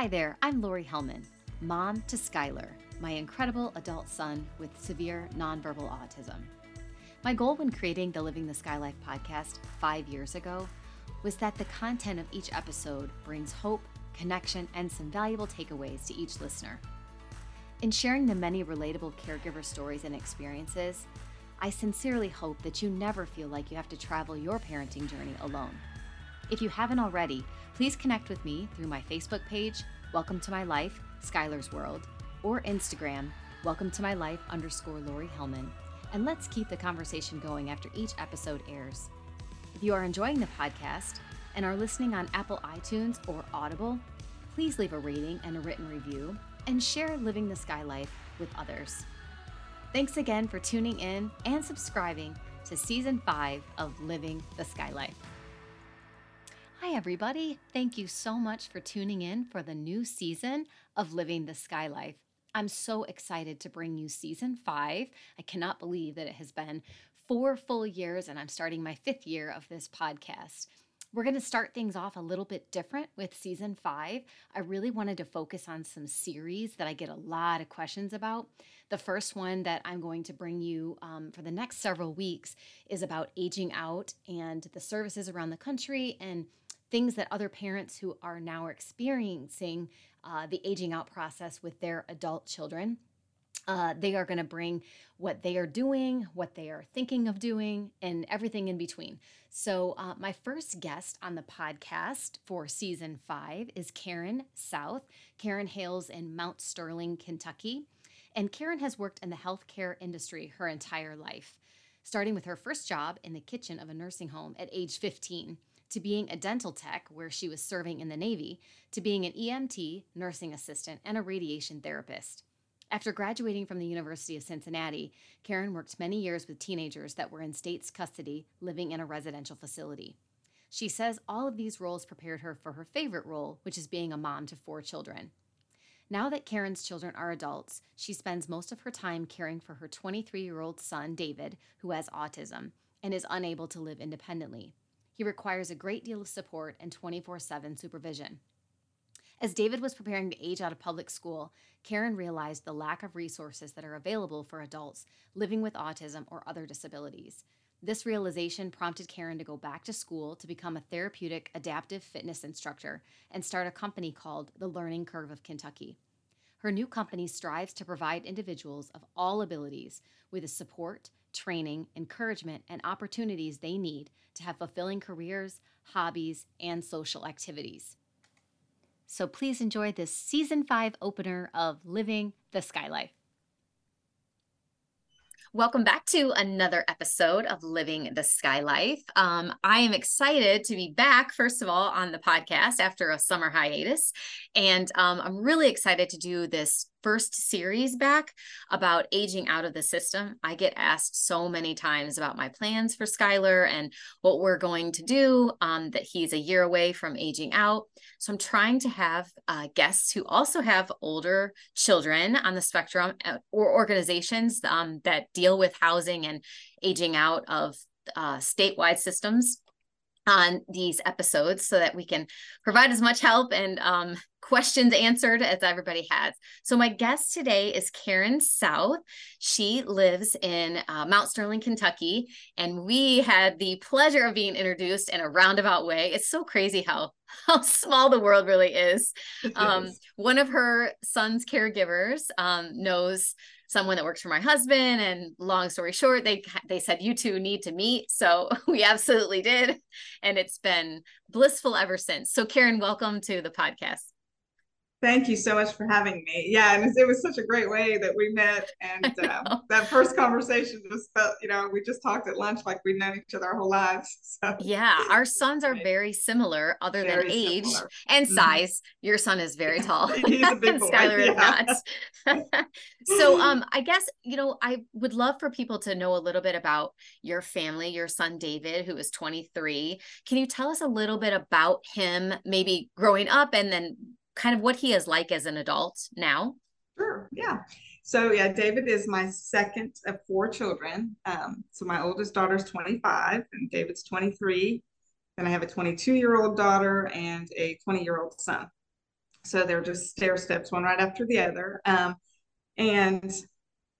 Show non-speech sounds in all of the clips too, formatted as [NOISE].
Hi there, I'm Lori Hellman, mom to Skylar, my incredible adult son with severe nonverbal autism. My goal when creating the Living the Sky Life podcast five years ago was that the content of each episode brings hope, connection, and some valuable takeaways to each listener. In sharing the many relatable caregiver stories and experiences, I sincerely hope that you never feel like you have to travel your parenting journey alone. If you haven't already, please connect with me through my Facebook page, Welcome to My Life, Skylar's World, or Instagram, Welcome to My Life underscore Lori Hellman, and let's keep the conversation going after each episode airs. If you are enjoying the podcast and are listening on Apple iTunes or Audible, please leave a rating and a written review and share Living the Sky Life with others. Thanks again for tuning in and subscribing to season five of Living the Sky Life. Hi, everybody. Thank you so much for tuning in for the new season of Living the Sky Life. I'm so excited to bring you season five. I cannot believe that it has been four full years and I'm starting my fifth year of this podcast. We're going to start things off a little bit different with season five. I really wanted to focus on some series that I get a lot of questions about. The first one that I'm going to bring you um, for the next several weeks is about aging out and the services around the country and things that other parents who are now experiencing uh, the aging out process with their adult children uh, they are going to bring what they are doing, what they are thinking of doing, and everything in between. So, uh, my first guest on the podcast for season five is Karen South. Karen hails in Mount Sterling, Kentucky, and Karen has worked in the healthcare industry her entire life, starting with her first job in the kitchen of a nursing home at age 15 to being a dental tech, where she was serving in the Navy, to being an EMT, nursing assistant, and a radiation therapist. After graduating from the University of Cincinnati, Karen worked many years with teenagers that were in state's custody living in a residential facility. She says all of these roles prepared her for her favorite role, which is being a mom to four children. Now that Karen's children are adults, she spends most of her time caring for her 23 year old son, David, who has autism and is unable to live independently. He requires a great deal of support and 24 7 supervision. As David was preparing to age out of public school, Karen realized the lack of resources that are available for adults living with autism or other disabilities. This realization prompted Karen to go back to school to become a therapeutic adaptive fitness instructor and start a company called The Learning Curve of Kentucky. Her new company strives to provide individuals of all abilities with the support, training, encouragement, and opportunities they need to have fulfilling careers, hobbies, and social activities. So please enjoy this season five opener of Living the Sky Life. Welcome back to another episode of Living the Sky Life. Um, I am excited to be back, first of all, on the podcast after a summer hiatus. And um, I'm really excited to do this first series back about aging out of the system. I get asked so many times about my plans for Skylar and what we're going to do, um, that he's a year away from aging out. So I'm trying to have uh, guests who also have older children on the spectrum uh, or organizations um, that deal with housing and aging out of uh, statewide systems on these episodes so that we can provide as much help and um, questions answered as everybody has. So, my guest today is Karen South. She lives in uh, Mount Sterling, Kentucky, and we had the pleasure of being introduced in a roundabout way. It's so crazy how [LAUGHS] how small the world really is. Um, is. One of her son's caregivers um, knows someone that works for my husband and long story short they they said you two need to meet. So [LAUGHS] we absolutely did and it's been blissful ever since. So karen welcome to the podcast Thank you so much for having me. Yeah, and it was such a great way that we met, and [LAUGHS] um, that first conversation was felt. You know, we just talked at lunch like we'd known each other our whole lives. [LAUGHS] So. Yeah, our sons are very similar, other very than age similar. and mm-hmm. size. Mm-hmm. Your son is very tall. [LAUGHS] He's a big boy. Skylar yeah. is not. so, um, I guess you know, I would love for people to know a little bit about your family. Your son David, who is 23. Can you tell us a little bit about him, maybe growing up, and then kind of what he is like as an adult now? Sure. Yeah. So yeah, David is my second of four children. Um, so my oldest daughter is 25 and David's 23. Then I have a 22 year old daughter and a 20 year old son. So they're just stair steps, one right after the other. Um, and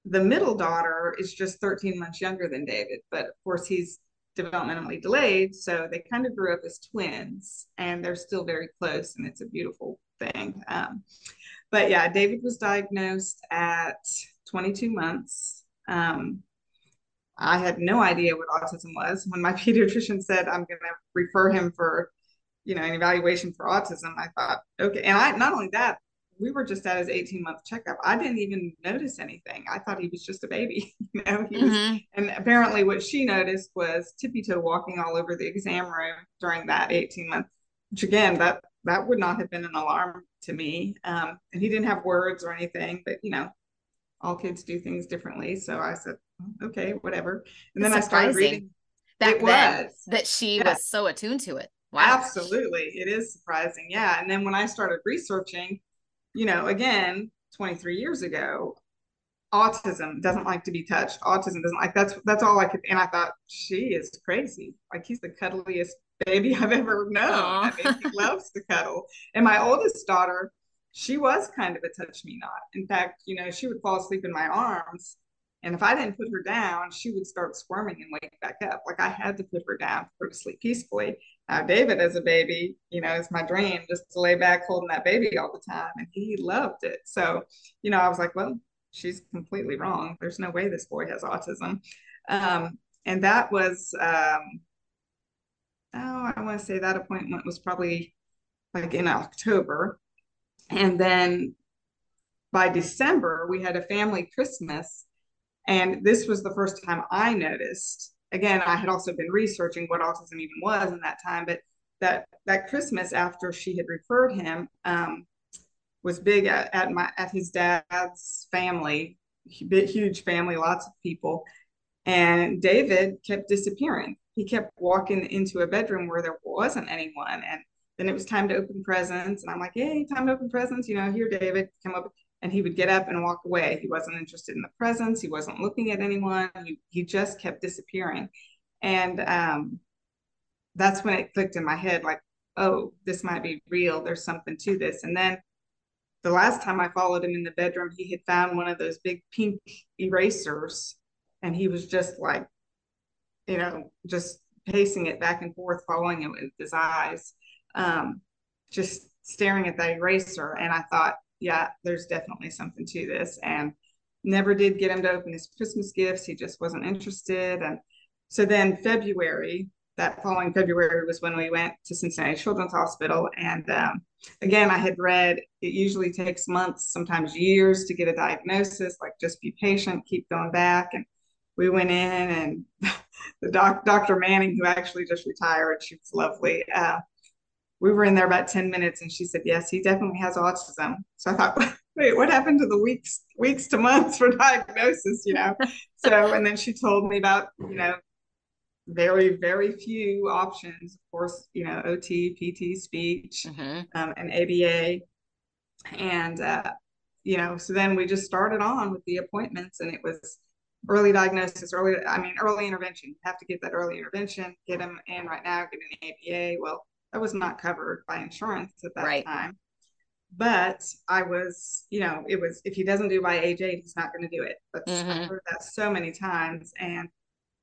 the middle daughter is just 13 months younger than David, but of course he's developmentally delayed. So they kind of grew up as twins and they're still very close and it's a beautiful thing. Um, but yeah, David was diagnosed at 22 months. Um, I had no idea what autism was. When my [LAUGHS] pediatrician said, I'm going to refer him for, you know, an evaluation for autism, I thought, okay. And I, not only that, we were just at his 18 month checkup. I didn't even notice anything. I thought he was just a baby. [LAUGHS] you know, he mm-hmm. was, and apparently what she noticed was tippy toe walking all over the exam room during that 18 month, which again, that, that would not have been an alarm to me. Um, and he didn't have words or anything, but you know, all kids do things differently. So I said, okay, whatever. And then I started reading. Back it then, was. that she yeah. was so attuned to it. Wow. Absolutely. It is surprising. Yeah. And then when I started researching, you know, again, 23 years ago, autism doesn't like to be touched. Autism doesn't like that's that's all I could and I thought she is crazy. Like he's the cuddliest baby [LAUGHS] I've ever known. Aww. I mean, he loves to cuddle. And my oldest daughter, she was kind of a touch me not. In fact, you know, she would fall asleep in my arms. And if I didn't put her down, she would start squirming and wake back up. Like I had to put her down for her to sleep peacefully. Now, David, as a baby, you know, it's my dream just to lay back holding that baby all the time. And he loved it. So, you know, I was like, well, she's completely wrong. There's no way this boy has autism. Um, and that was, um, oh, I want to say that appointment was probably like in October. And then by December, we had a family Christmas. And this was the first time I noticed. Again, I had also been researching what autism even was in that time, but that that Christmas after she had referred him um, was big at, at my at his dad's family, huge family, lots of people, and David kept disappearing. He kept walking into a bedroom where there wasn't anyone, and then it was time to open presents. And I'm like, hey, time to open presents. You know, here, David, come up. And he would get up and walk away. He wasn't interested in the presents. He wasn't looking at anyone. He, he just kept disappearing. And um, that's when it clicked in my head like, oh, this might be real. There's something to this. And then the last time I followed him in the bedroom, he had found one of those big pink erasers. And he was just like, you know, just pacing it back and forth, following it with his eyes um, just staring at that eraser. And I thought, yeah, there's definitely something to this. And never did get him to open his Christmas gifts. He just wasn't interested. And so then February, that following February was when we went to Cincinnati Children's Hospital. And um, again, I had read it usually takes months, sometimes years to get a diagnosis, like just be patient, keep going back. And we went in and the doc, Dr. Manning, who actually just retired, she was lovely. Uh, we were in there about 10 minutes and she said, yes, he definitely has autism. So I thought, [LAUGHS] wait, what happened to the weeks, weeks to months for [LAUGHS] diagnosis, you know? so, and then she told me about, you know, very, very few options. Of course, you know, OT, PT, speech, mm-hmm. um, and ABA. And, uh, you know, so then we just started on with the appointments and it was early diagnosis, early, I mean, early intervention. You have to get that early intervention, get them in right now, get an ABA. Well, that was not covered by insurance at that right. time. But I was, you know, it was if he doesn't do by age eight, he's not going to do it. But mm-hmm. I've heard that so many times, and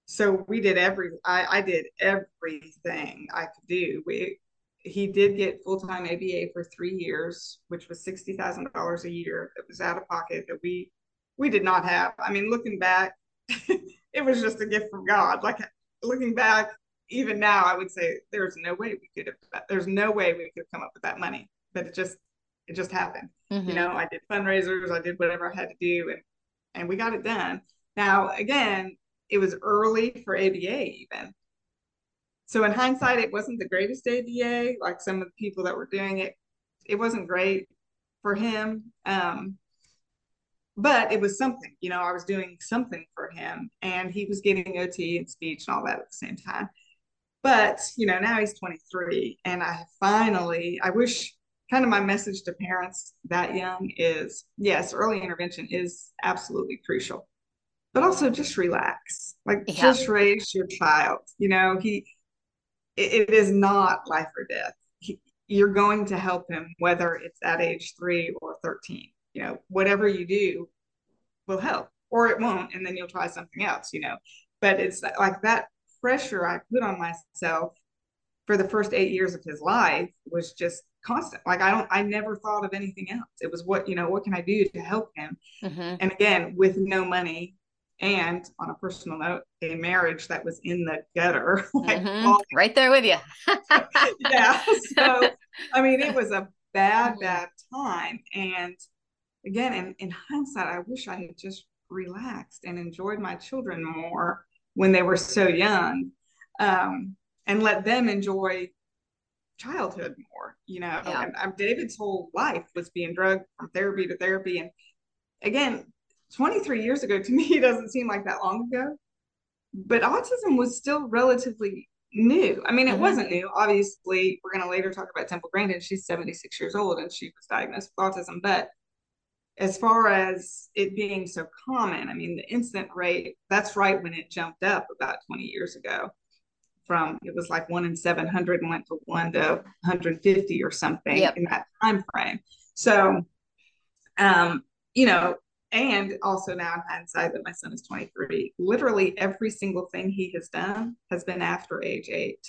so we did every. I, I did everything I could do. We he did get full time ABA for three years, which was sixty thousand dollars a year. That was out of pocket that we we did not have. I mean, looking back, [LAUGHS] it was just a gift from God. Like looking back, even now, I would say there's no way we could have. There's no way we could come up with that money, but it just it just happened. Mm-hmm. You know, I did fundraisers, I did whatever I had to do, and and we got it done. Now, again, it was early for ABA even. So in hindsight, it wasn't the greatest ABA. Like some of the people that were doing it, it wasn't great for him. Um, but it was something, you know, I was doing something for him and he was getting OT and speech and all that at the same time. But, you know, now he's 23 and I finally, I wish kind of my message to parents that young is yes, early intervention is absolutely crucial, but also just relax. Like yeah. just raise your child. You know, he, it, it is not life or death. He, you're going to help him whether it's at age three or 13 you know whatever you do will help or it won't and then you'll try something else you know but it's like that pressure i put on myself for the first eight years of his life was just constant like i don't i never thought of anything else it was what you know what can i do to help him mm-hmm. and again with no money and on a personal note a marriage that was in the gutter [LAUGHS] like mm-hmm. right there with you [LAUGHS] yeah so i mean it was a bad mm-hmm. bad time and again in, in hindsight i wish i had just relaxed and enjoyed my children more when they were so young um, and let them enjoy childhood more you know yeah. and, and david's whole life was being drugged from therapy to therapy and again 23 years ago to [LAUGHS] me doesn't seem like that long ago but autism was still relatively new i mean it mm-hmm. wasn't new obviously we're going to later talk about temple grandin she's 76 years old and she was diagnosed with autism but as far as it being so common, I mean, the incident rate, that's right when it jumped up about 20 years ago from it was like one in 700 and went to one to 150 or something yep. in that time frame. So, um, you know, and also now in hindsight that my son is 23, literally every single thing he has done has been after age eight.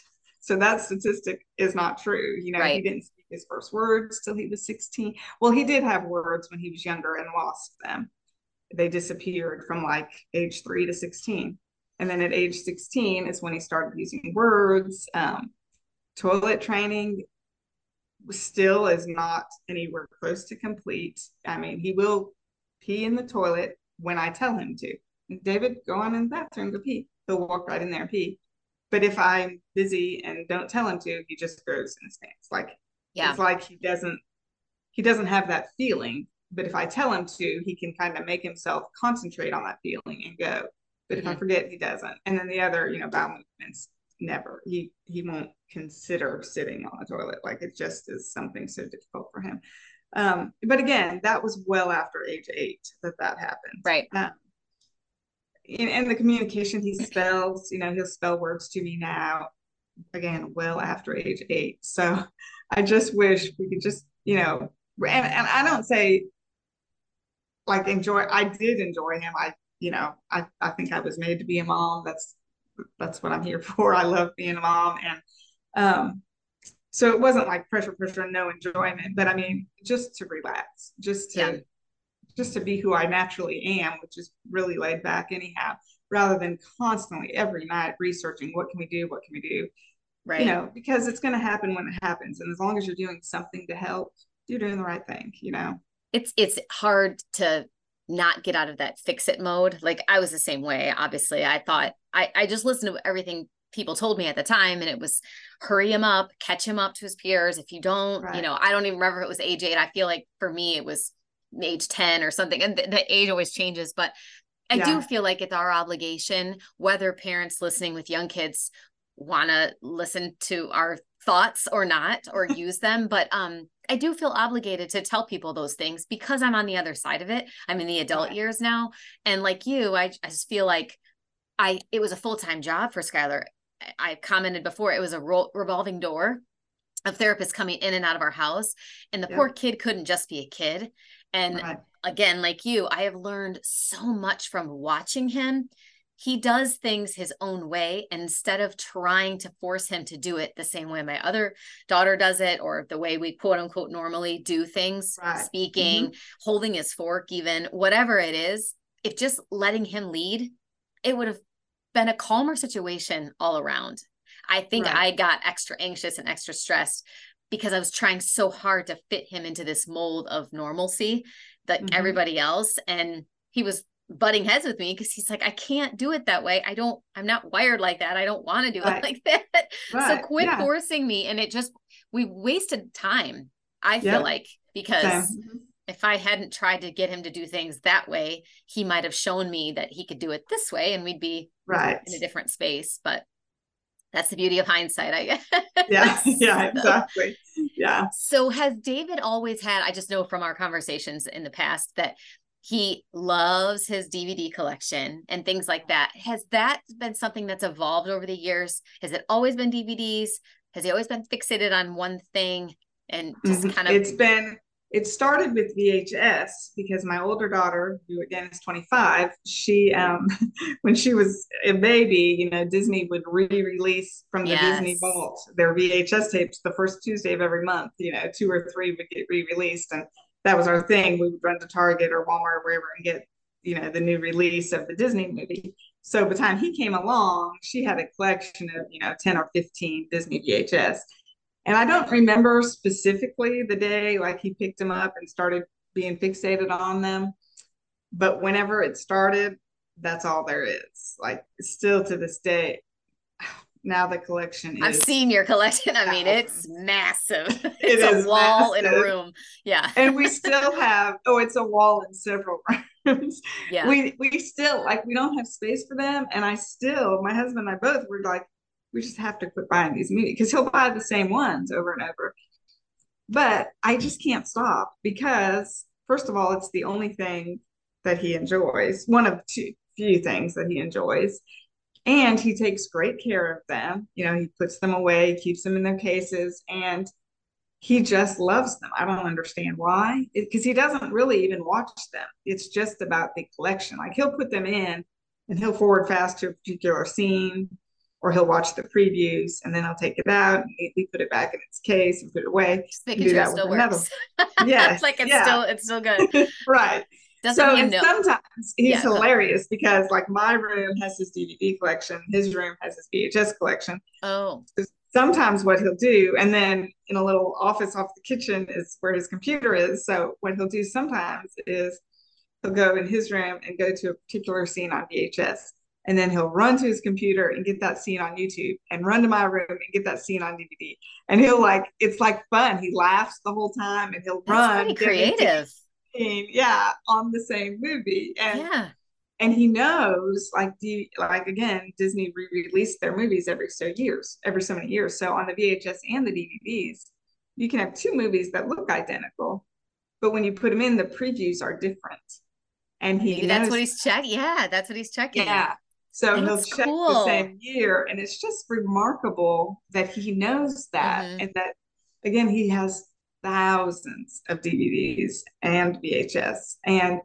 So that statistic is not true. You know, right. he didn't his first words till he was 16. Well, he did have words when he was younger and lost them. They disappeared from like age three to 16. And then at age 16 is when he started using words. Um, toilet training still is not anywhere close to complete. I mean, he will pee in the toilet when I tell him to. David, go on in the bathroom, go pee. He'll walk right in there and pee. But if I'm busy and don't tell him to, he just goes and stands. Like yeah. it's like he doesn't he doesn't have that feeling. But if I tell him to, he can kind of make himself concentrate on that feeling and go. But mm-hmm. if I mm-hmm. forget, he doesn't. And then the other, you know, bowel movements, never. He he won't consider sitting on the toilet. Like it just is something so difficult for him. Um, but again, that was well after age eight that that happened. Right. Um, and the communication he spells, you know, he'll spell words to me now, again, well after age eight. So I just wish we could just, you know, and, and I don't say like enjoy, I did enjoy him. I, you know, I, I think I was made to be a mom. That's, that's what I'm here [LAUGHS] for. I love being a mom. And, um, so it wasn't like pressure, pressure, no enjoyment, but I mean, just to relax, just to, yeah just to be who I naturally am, which is really laid back anyhow, rather than constantly every night researching what can we do, what can we do, right? You know, because it's going to happen when it happens, and as long as you're doing something to help, you're doing the right thing. You know, it's it's hard to not get out of that fix it mode. Like I was the same way. Obviously, I thought I I just listened to everything people told me at the time and it was hurry him up catch him up to his peers if you don't right. you know i don't even remember if it was age eight i feel like for me it was age 10 or something and the, the age always changes but i yeah. do feel like it's our obligation whether parents listening with young kids want to listen to our thoughts or not or [LAUGHS] use them but um i do feel obligated to tell people those things because i'm on the other side of it. I'm in the adult years now. And like you i, I just feel like i it was a full-time job for skylar. I commented before it was a ro- revolving door of therapists coming in and out of our house. And the poor kid couldn't just be a kid. And right. again, like you, I have learned so much from watching him. He does things his own way instead of trying to force him to do it the same way my other daughter does it, or the way we quote unquote normally do things, right. speaking, mm-hmm. holding his fork, even whatever it is. If just letting him lead, it would have been a calmer situation all around. I think right. I got extra anxious and extra stressed because I was trying so hard to fit him into this mold of normalcy that mm-hmm. everybody else. And he was butting heads with me because he's like, I can't do it that way. I don't, I'm not wired like that. I don't want to do right. it like [LAUGHS] that. Right. So quit yeah. forcing me. And it just, we wasted time, I yep. feel like, because mm-hmm. if I hadn't tried to get him to do things that way, he might have shown me that he could do it this way and we'd be right in a different space. But that's the beauty of hindsight, I guess. Yeah, [LAUGHS] [LAUGHS] yeah, exactly. Yeah. So has David always had, I just know from our conversations in the past that he loves his DVD collection and things like that. Has that been something that's evolved over the years? Has it always been DVDs? Has he always been fixated on one thing? and just Mhm. kind of It's been, it started with VHS because my older daughter, who again is 25, she, um, [LAUGHS] when she was a baby, you know, Disney would re-release from the Disney vault their VHS tapes the first Tuesday of every month. You know, two or three would get re-released, and that was our thing. We would run to Target or Walmart or wherever and get, you know, the new release of the Disney movie. So by the time he came along, she had a collection of, you know, 10 or 15 Disney VHS. And I don't remember specifically the day like he picked them up and started being fixated on them. But whenever it started, that's all there is. Like still to this day, now the collection I've is seen your collection. I mean, it's massive. [LAUGHS] It It's a is wall in a room. Yeah. and we still have oh, it's a wall in several [LAUGHS] rooms. Yeah. We we still like we don't have space for them. And I still, my husband and I both were like, we just have to quit buying these movies because he'll buy the same ones over and over. But I just can't stop because, first of all, it's the only thing that he enjoys, one of two few things that he enjoys. And he takes great care of them. You know, he puts them away, keeps them in their cases, and he just loves them. I don't understand why, because he doesn't really even watch them. It's just about the collection. Like he'll put them in and he'll forward fast to a particular scene, or he'll watch the previews and then he'll take it out and neatly put it back in its case and put it away. Just making sure it still works. [LAUGHS] Yes, like it's yeah. still it's still good. [LAUGHS] right. Doesn't so and know? sometimes he's Yeah, hilarious because like my room has his DVD collection, his room has his VHS collection. Oh, Sometimes what he'll do, and then in a little office off the kitchen is where his computer is. So what he'll do sometimes is he'll go in his room and go to a particular scene on VHS. And then he'll run to his computer and get that scene on YouTube and run to my room and get that scene on DVD. And he'll like, it's like fun. He laughs the whole time and he'll that's run. pretty creative. Scene, yeah, on the same movie. And Yeah. and he knows like do like again disney re-released their movies every so years every so many years so on the vhs and the dvds you can have two movies that look identical but when you put them in the previews are different and he Maybe that's what he's checking. Yeah, that's what he's checking. yeah so he'll That's check the same year and it's just remarkable that he knows that Mhm. and that again he has thousands of dvds and vhs and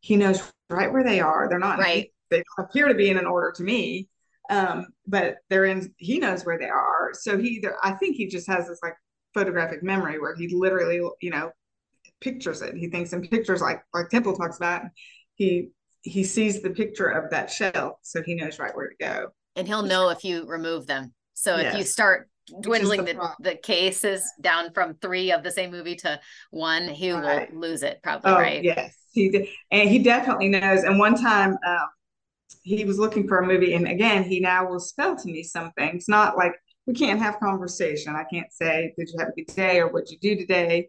he knows right where they are. They're not Right. they appear to be in an order to me um but they're in he knows where they are. So he either i think he just has this like photographic memory where he literally you know pictures it. He thinks in pictures like like temple talks about he he sees the picture of that shelf so he knows right where to go. And he'll know if you remove them. So if you start dwindling the the, the cases down from three of the same movie to one, he Right. will lose it probably, Oh right? yes, he did, and he definitely knows. And one time, um, he was looking for a movie, and again, he now will spell to me some things. Not like we can't have conversation. I can't say, "Did you have a good day?" or "What you do today?"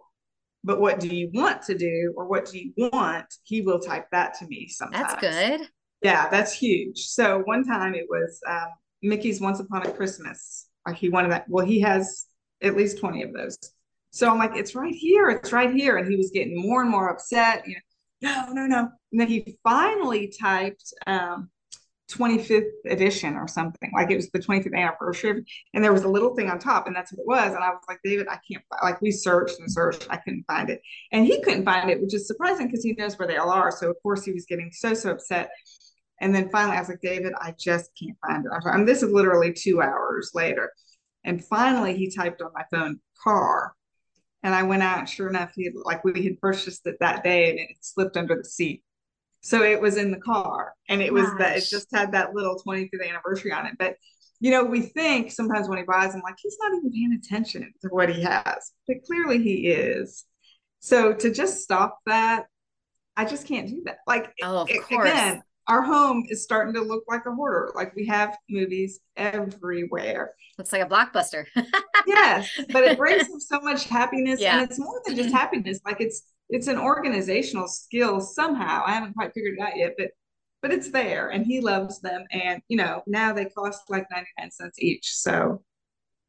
But what do you want to do, or what do you want? He will type that to me sometimes. That's good. Yeah, that's huge. So one time it was um, Mickey's Once Upon a Christmas. Like he wanted that. Well, he has at least 20 of those. So I'm like, it's right here. It's right here. And he was getting more and more upset. You know, no, no, no. And then he finally typed um, 25th edition or something. Like it was the 25th anniversary. And there was a little thing on top, and that's what it was. And I was like, David, I can't, fi-" like we searched and searched. I couldn't find it. And he couldn't find it, which is surprising because he knows where they all are. So of course he was getting so, so upset. And then finally I was like, David, I just can't find it. I mean, this is literally two hours later. And finally he typed on my phone car. And I went out, sure enough, he had, like we had purchased it that day and it slipped under the seat. So it was in the car and it was that it just had that little 25th anniversary on it. But you know, we think sometimes when he buys them, like he's not even paying attention to what he has, but clearly he is. So to just stop that, I just can't do that. Like Oh, of a- course. again, our home is starting to look like a hoarder. Like we have movies everywhere. Looks like a blockbuster. [LAUGHS] Yes, but it brings him so much happiness, Yeah. and it's more than just mm-hmm. happiness. Like it's it's an organizational skill somehow. I haven't quite figured it out yet, but but it's there, and he loves them. And you know now they cost like ninety nine cents each. So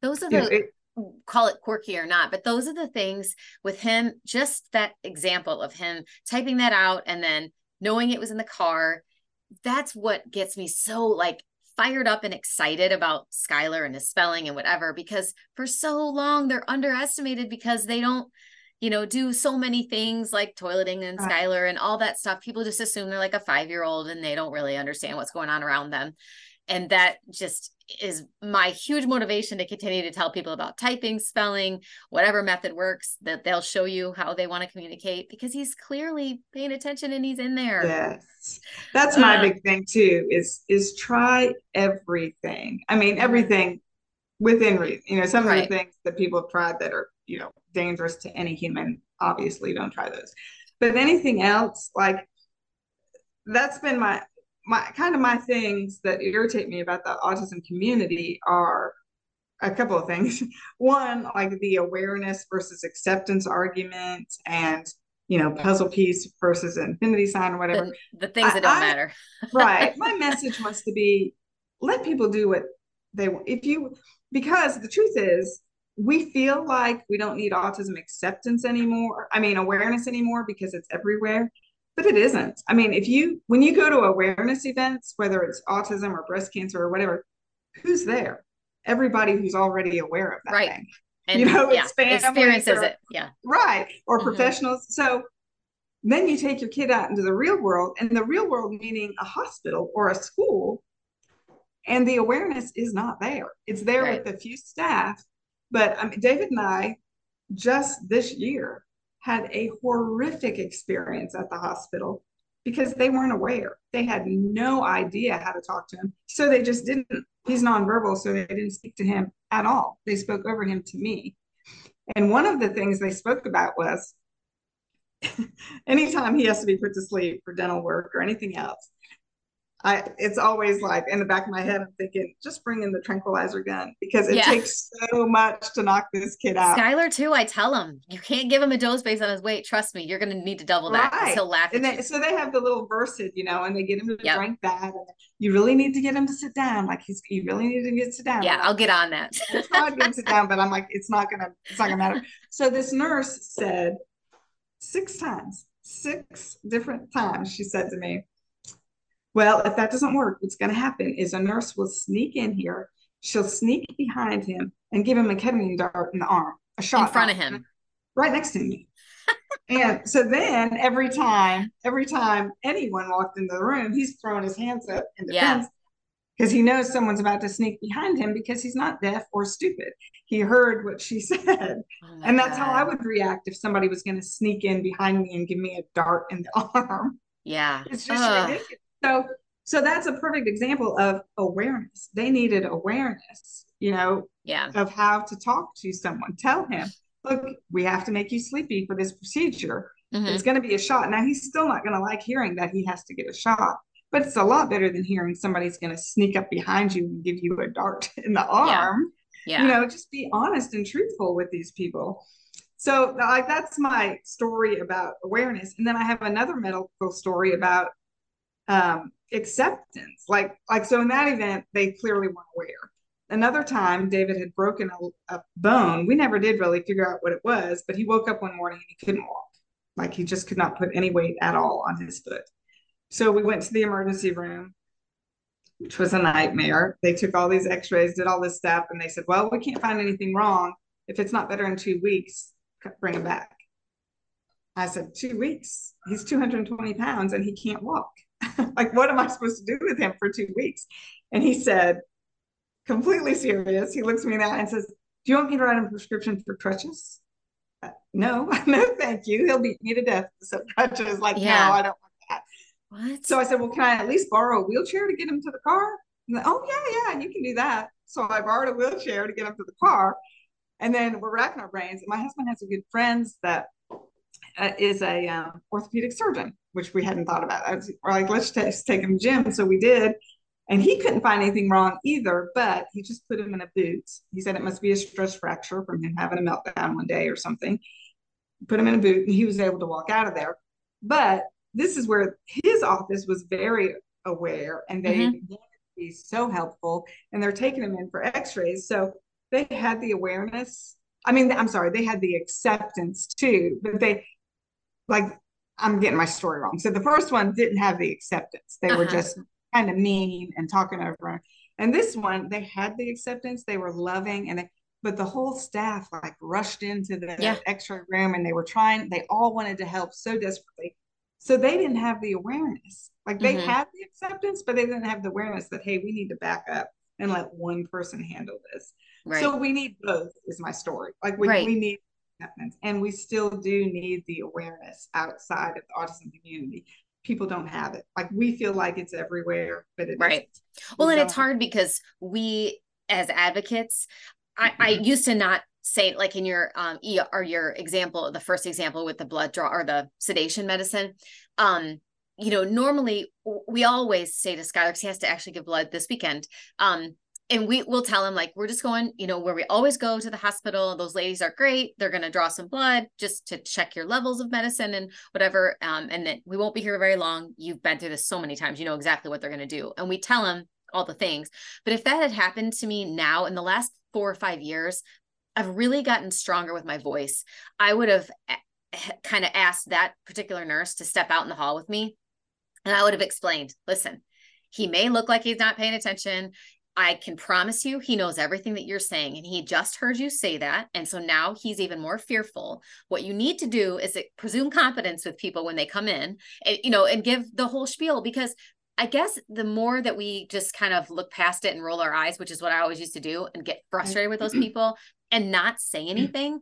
Those are you know, the it, call it quirky or not, but those are the things with him, just that example of him typing that out and then knowing it was in the car. That's what gets me so like fired up and excited about Skylar and his spelling and whatever because for so long they're underestimated because they don't you know, do so many things like toileting and. Skylar and all that stuff. People just assume they're like a five year old and they don't really understand what's going on around them. And that just is my huge motivation to continue to tell people about typing, spelling, whatever method works, that they'll show you how they want to communicate because he's clearly paying attention and he's in there. Yes. That's my uh, big thing too, is is try everything. I mean, mm-hmm. everything within reason. You know, some right. of the things that people have tried that are, you know, dangerous to any human, obviously don't try those. But anything else, like that's been my my kind of my things that irritate me about the autism community are a couple of things. [LAUGHS] One, like the awareness versus acceptance argument and you know, puzzle piece versus infinity sign or whatever. The, the things that don't I, matter. [LAUGHS] right. My [LAUGHS] message wants to be let people do what they want. if you because the truth is we feel like we don't need autism acceptance anymore. I mean, awareness anymore because it's everywhere, but it isn't. I mean, if you, when you go to awareness events, whether it's autism or breast cancer or whatever, who's there? Everybody who's already aware of that right. thing. And, you know, yeah, experiences or, it. Yeah. Right. Or mm-hmm. professionals. So then you take your kid out into the real world, and the real world meaning a hospital or a school, and the awareness is not there. It's there right. with a few staff but I mean, David and I just this year had a horrific experience at the hospital because they weren't aware. They had no idea how to talk to him. So they just didn't. He's nonverbal, so they didn't speak to him at all. They spoke over him to me. And one of the things they spoke about was [LAUGHS] anytime he has to be put to sleep for dental work or anything else, I it's always like in the back of my head, I'm thinking, just bring in the tranquilizer gun because it yeah. takes so much to knock this kid out. Skylar too, I tell him you can't give him a dose based on his weight. Trust me, you're gonna need to double that. Right. He'll laugh. And they, so they have the little Versed, you know, and they get him to yep. drink that. And you really need to get him to sit down. Like he's you really need to get sit down. Yeah, I'll get on that. I tried to get him to sit down, but I'm like, it's not gonna, it's not gonna matter. So this nurse said six times, six different times, she said to me well, if that doesn't work, what's going to happen is a nurse will sneak in here. She'll sneak behind him and give him a ketamine dart in the arm, a shot in front of him, right next to me. [LAUGHS] and so then every time, every time anyone walked into the room, he's throwing his hands up in defense because he knows someone's about to sneak behind him because he's not deaf or stupid. He heard what she [LAUGHS] said. Oh and that's God. how I would react if somebody was going to sneak in behind me and give me a dart in the [LAUGHS] arm. Yeah. It's just Ugh. ridiculous. So so that's a perfect example of awareness. They needed awareness, you know, yeah, of how to talk to someone. Tell him, look, we have to make you sleepy for this procedure. Mm-hmm. It's going to be a shot. Now he's still not going to like hearing that he has to get a shot, but it's a lot better than hearing somebody's going to sneak up behind you and give you a dart [LAUGHS] in the arm. Yeah. yeah. You know, just be honest and truthful with these people. So like that's my story about awareness. And then I have another medical story about um, acceptance. Like, like so in that event, they clearly weren't aware. Another time, David had broken a, a bone. We never did really figure out what it was, but he woke up one morning and he couldn't walk. Like he just could not put any weight at all on his foot. So we went to the emergency room, which was a nightmare. They took all these x-rays, did all this stuff, and they said, well, we can't find anything wrong. If it's not better in two weeks, bring him back. I said, two weeks? He's 220 pounds and he can't walk. [LAUGHS] like, what am I supposed to do with him for two weeks? And he said, completely serious. He looks me in the eye and says, Do you want me to write a prescription for crutches? Uh, no, [LAUGHS] no, thank you. He'll beat me to death. So crutches, like, yeah. no, I don't want that. What? So I said, Well, can I at least borrow a wheelchair to get him to the car? Like, oh, yeah, yeah, you can do that. So I borrowed a wheelchair to get him to the car. And then we're racking our brains. And My husband has a good friends that uh, is a um, orthopedic surgeon which we hadn't thought about. Was, we're like, let's just take him to Jim. So we did. And he couldn't find anything wrong either, but he just put him in a boot. He said it must be a stress fracture from him having a meltdown one day or something. Put him in a boot and he was able to walk out of there. But this is where his office was very aware and they mm-hmm. be so helpful and they're taking him in for x-rays. So they had the awareness. I mean, I'm sorry, they had the acceptance too, but they like I'm getting my story wrong. So the first one didn't have the acceptance. They uh-huh. were just kind of mean and talking over. And this one, they had the acceptance, they were loving, and they, but the whole staff like rushed into the Yeah. x-ray room and they were trying, they all wanted to help so desperately. So they didn't have the awareness. Like they Mhm. had the acceptance, but they didn't have the awareness that, hey, we need to back up and let one person handle this. Right. So we need both, is my story. Like we, Right. we need acceptance and we still do need the awareness outside of the autism community. People don't have it. Like we feel like it's everywhere, but it Right. well, We and it's hard because we as advocates, I, I used to not say like in your um or your example, the first example with the blood draw or the sedation medicine. Um, you know, normally we always say to Skylar, because he has to actually give blood this weekend. Um, and we will tell him like we're just going, you know, where we always go to the hospital. Those ladies are great. They're going to draw some blood just to check your levels of medicine and whatever. Um, and then we won't be here very long. You've been through this so many times. You know exactly what they're going to do. And we tell him all the things. But if that had happened to me now in the last four or five years, I've really gotten stronger with my voice. I would have kind of asked that particular nurse to step out in the hall with me. And I would have explained listen, he may look like he's not paying attention. I can promise you he knows everything that you're saying. And he just heard you say that. And so now he's even more fearful. What you need to do is presume competence with people when they come in, and, you know, and give the whole spiel because I guess the more that we just kind of look past it and roll our eyes, which is what I always used to do, and get frustrated with those mm-hmm. people and not say mm-hmm. anything,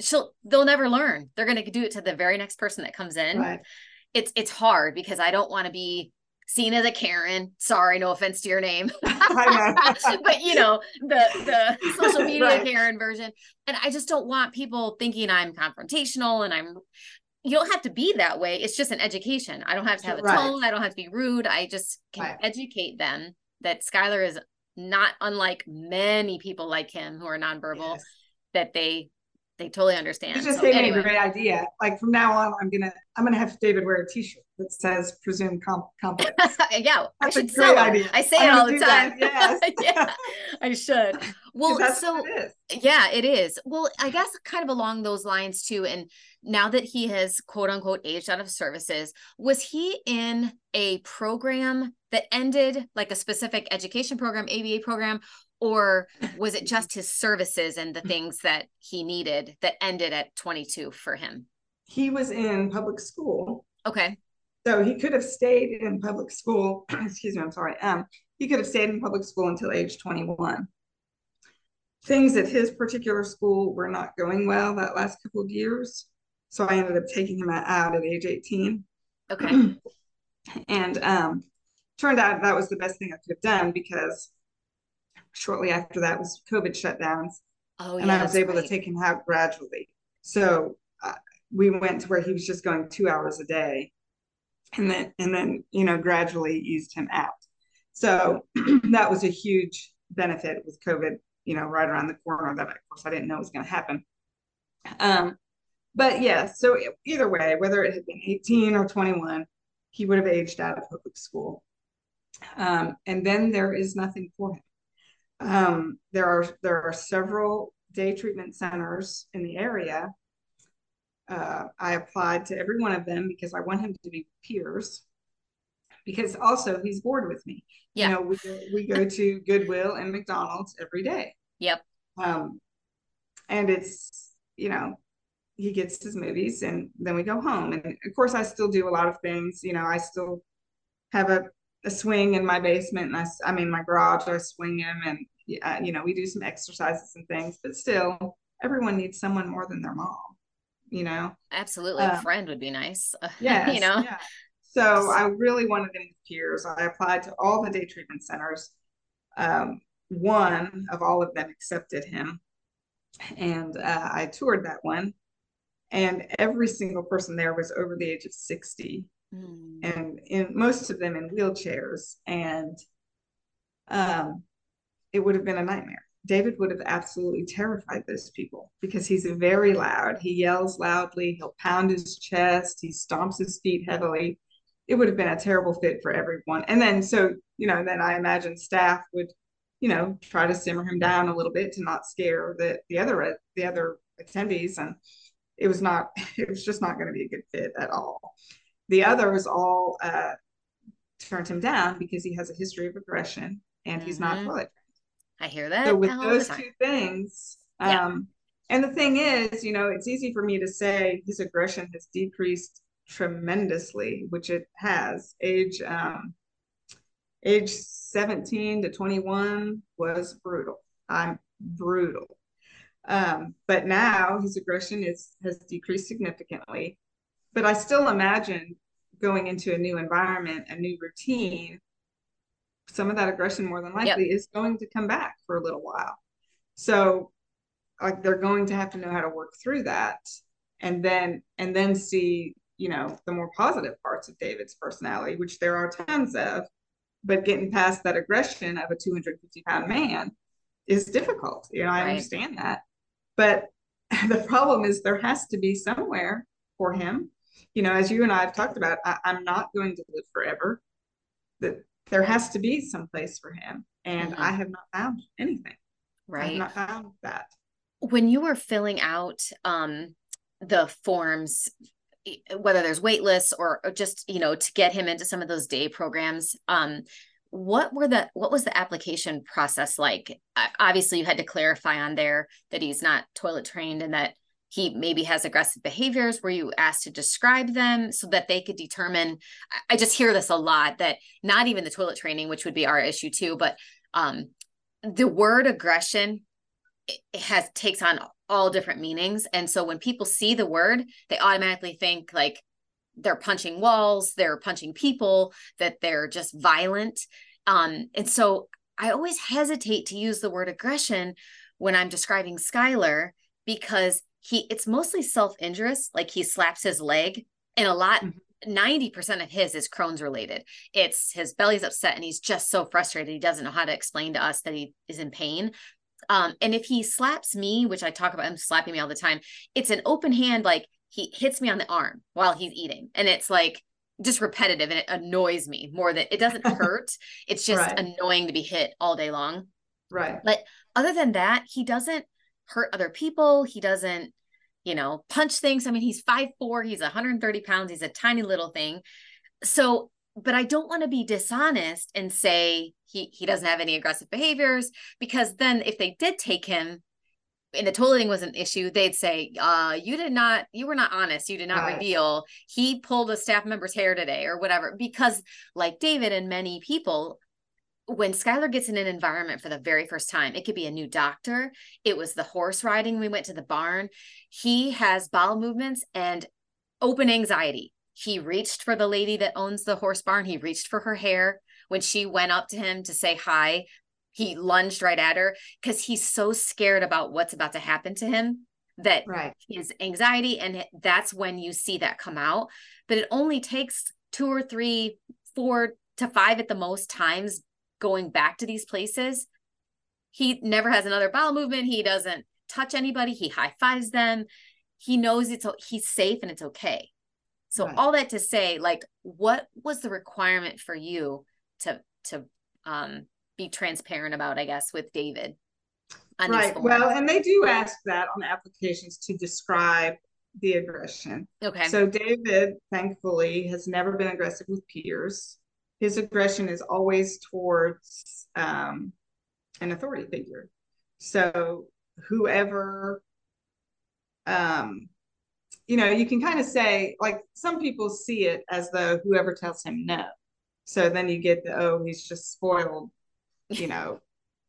she'll they'll never learn. They're going to do it to the very next person that comes in. Right. It's it's hard because I don't want to be seen as a Karen. Sorry, no offense to your name. [LAUGHS] [LAUGHS] But you know, the the social media Right. Karen version. And I just don't want people thinking I'm confrontational and I'm you don't have to be that way. It's just an education. I don't have to have a Right. tone. I don't have to be rude. I just can Right. educate them that Skylar is not unlike many people like him who are nonverbal, Yes. that they they totally understand. You just So gave me anyway. a great idea. Like from now on, I'm gonna I'm gonna have David wear a T-shirt that says "presumed com- competence." [LAUGHS] yeah, I That's a should great sell 'em. idea. I say I'm it all the time. [LAUGHS] yes. yeah, I should. Well, that's so what it is. yeah, it is. Well, I guess kind of along those lines too. And now that he has quote unquote aged out of services, was he in a program that ended like a specific education program, ABA program, or was it just [LAUGHS] his services and the things that he needed that ended at 22 for him? He was in public school, Okay. so he could have stayed in public school. [CLEARS THROAT] excuse me, I'm sorry. Um, he could have stayed in public school until age 21. Things at his particular school were not going well that last couple of years, so I ended up taking him out at age 18. Okay. [CLEARS THROAT] and um, turned out that was the best thing I could have done because shortly after that was COVID shutdowns, Oh, and yeah. I was able right. to take him out gradually. So uh, we went to where he was just going two hours a day, and then and then you know gradually eased him out. So [CLEARS THROAT] that was a huge benefit with COVID, you know, right around the corner. That of course I didn't know was going to happen. Um, but yeah, so either way, whether it had been 18 or 21, he would have aged out of public school. Um, and then there is nothing for him. Um, there are there are several day treatment centers in the area. Uh, I applied to every one of them because I want him to be peers. Because also he's bored with me. Yeah. You know, we go, we go [LAUGHS] to Goodwill and McDonald's every day. Yep. Um, and it's you know he gets his movies and then we go home and of course i still do a lot of things you know i still have a, a swing in my basement and I, I mean my garage i swing him and you know we do some exercises and things but still everyone needs someone more than their mom you know Absolutely. a Um, friend would be nice. yeah [LAUGHS] you know? yeah. so i really wanted him with peers i applied to all the day treatment centers um, one of all of them accepted him and uh, i toured that one and every single person there was over the age of 60 Mm. and in most of them in wheelchairs and um, it would have been a nightmare. David would have absolutely terrified those people because he's very loud. He yells loudly. He'll pound his chest. He stomps his feet heavily. It would have been a terrible fit for everyone. And then so you know then i imagine staff would you know try to simmer him down a little bit to not scare the the other the other attendees and it was not [LAUGHS] it was just not going to be a good fit at all the others all uh, turned him down because he has a history of aggression and mm-hmm. he's not mm-hmm. I hear that. So with those two things, yeah. um, and the thing is, you know, it's easy for me to say his aggression has decreased tremendously, which it has. Age um, age 17 to 21 was brutal. I'm brutal. Um, but now his aggression is has decreased significantly. But I still imagine going into a new environment, a new routine, some of that aggression more than likely yep. is going to come back for a little while. So like they're going to have to know how to work through that and then and then see, you know, the more positive parts of David's personality, which there are tons of, but getting past that aggression of a 250 pound man is difficult. You know, I right. understand that. But [LAUGHS] the problem is there has to be somewhere for him. You know, as you and I have talked about, I, am not going to live forever. That there has to be some place for him. And mm-hmm. I have not found anything. Right. I have not found that. When you were filling out um, the forms, whether there's wait lists or, or just, you know, to get him into some of those day programs, um, what were the what was the application process like obviously you had to clarify on there that he's not toilet trained and that he maybe has aggressive behaviors were you asked to describe them so that they could determine i just hear this a lot that not even the toilet training which would be our issue too but um, the word aggression has takes on all different meanings. And so when people see the word they automatically think like they're punching walls they're punching people that they're just violent. Um, and so i always hesitate to use the word aggression when i'm describing skylar because he it's mostly self-injurious like he slaps his leg and a lot mm-hmm. 90% of his is Crohn's related. It's his belly's upset and he's just so frustrated. He doesn't know how to explain to us that he is in pain. Um, and if he slaps me, which I talk about him slapping me all the time, it's an open hand, like he hits me on the arm while he's eating. And it's like just repetitive and it annoys me more than it doesn't [LAUGHS] hurt. it's just right. annoying to be hit all day long. Right. But other than that, he doesn't hurt other people. He doesn't, you know, punch things. I mean, he's five four. he's 130 pounds, he's a tiny little thing. So, but I don't want to be dishonest and say he he doesn't have any aggressive behaviors because then if they did take him and the toileting was an issue, they'd say, uh, you did not, you were not honest. You did not right. reveal he pulled a staff member's hair today or whatever. Because like David and many people, when Skylar gets in an environment for the very first time, it could be a new doctor. It was the horse riding. We went to the barn. He has bowel movements and open anxiety. He reached for the lady that owns the horse barn. He reached for her hair when she went up to him to say hi. He lunged right at her because he's so scared about what's about to happen to him that right. his anxiety and that's when you see that come out. But it only takes two or three, four to five at the most times going back to these places, he never has another bowel movement. He doesn't touch anybody. He high fives them. He knows it's he's safe and it's okay. So right. all that to say, like, what was the requirement for you to to um, be transparent about? I guess with David. Right. Well, and they do ask that on applications to describe the aggression. Okay. So David, thankfully, has never been aggressive with peers his aggression is always towards um, an authority figure. So whoever, um, you know, you can kind of say like some people see it as though whoever tells him no. So then you get the oh he's just spoiled, you know,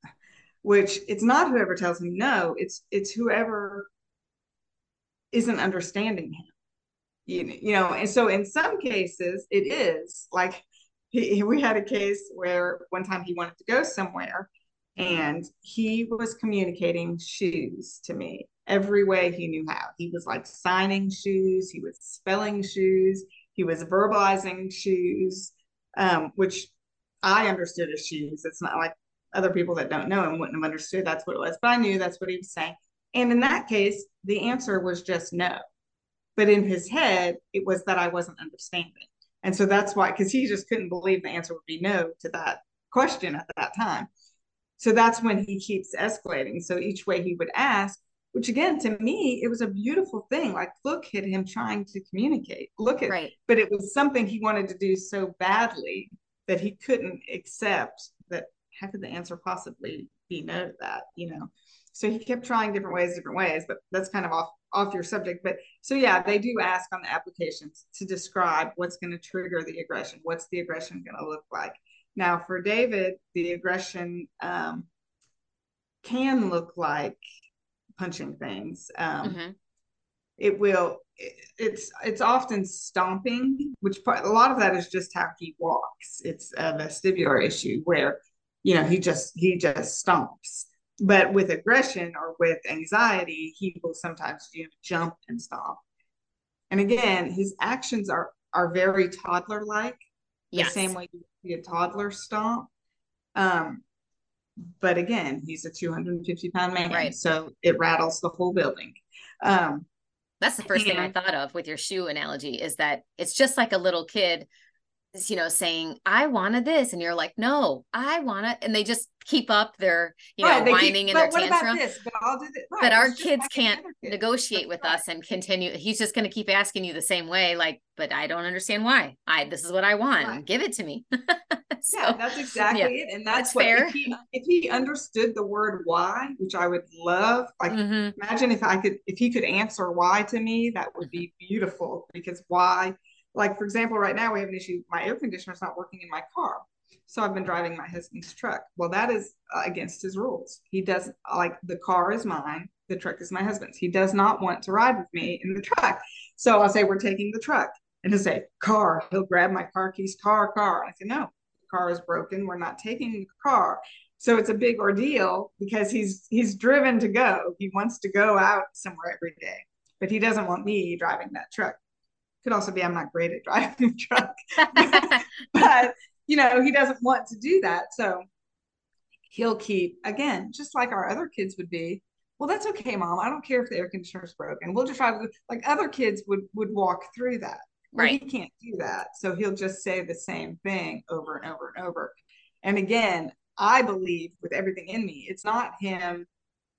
[LAUGHS] which it's not whoever tells him no. It's it's whoever isn't understanding him. You, you know, and so in some cases it is like he, we had a case where one time he wanted to go somewhere and he was communicating shoes to me every way he knew how. He was like signing shoes, he was spelling shoes, he was verbalizing shoes, um, which I understood as shoes. It's not like other people that don't know him wouldn't have understood that's what it was, but I knew that's what he was saying. And in that case, the answer was just no. But in his head, it was that I wasn't understanding. And so that's why, because he just couldn't believe the answer would be no to that question at that time. So that's when he keeps escalating. So each way he would ask, which again, to me, it was a beautiful thing. Like, look at him trying to communicate. Look at, right. but it was something he wanted to do so badly that he couldn't accept that how could the answer possibly be no to that? You know, so he kept trying different ways, different ways, but that's kind of off off your subject. But so yeah, they do ask on the applications to describe what's going to trigger the aggression. What's the aggression going to look like? Now, for David, the aggression um, can look like punching things. Um, mm-hmm. It will. It, it's it's often stomping, which part, a lot of that is just how he walks. It's a vestibular issue where, you know, he just he just stomps. But with aggression or with anxiety, he will sometimes you know, jump and stomp. And again, his actions are are very toddler like, yes. the same way you see a toddler stomp. Um, but again, he's a 250 pound man, right? So it rattles the whole building. Um, That's the first and, thing I thought of with your shoe analogy is that it's just like a little kid you know, saying, I wanted this. And you're like, no, I want it. And they just keep up their, you know, whining keep, and their tantrum. But, I'll do this. Right. but our kids can't negotiate with right. us and continue. He's just going to keep asking you the same way. Like, but I don't understand why I, this is what I want. Right. Give it to me. [LAUGHS] so, yeah, that's exactly yeah, it. And that's, that's what, fair. If he, if he, understood the word why, which I would love, like mm-hmm. imagine if I could, if he could answer why to me, that would be beautiful because why like for example, right now we have an issue. My air conditioner is not working in my car, so I've been driving my husband's truck. Well, that is uh, against his rules. He does like the car is mine, the truck is my husband's. He does not want to ride with me in the truck. So I'll say we're taking the truck, and he'll say car. He'll grab my car keys, car, car. I say no, the car is broken. We're not taking the car. So it's a big ordeal because he's he's driven to go. He wants to go out somewhere every day, but he doesn't want me driving that truck. Could also be I'm not great at driving a truck, [LAUGHS] [LAUGHS] but you know he doesn't want to do that, so he'll keep again just like our other kids would be. Well, that's okay, mom. I don't care if the air conditioner is broken. We'll just to like other kids would would walk through that. Well, right. He can't do that, so he'll just say the same thing over and over and over. And again, I believe with everything in me, it's not him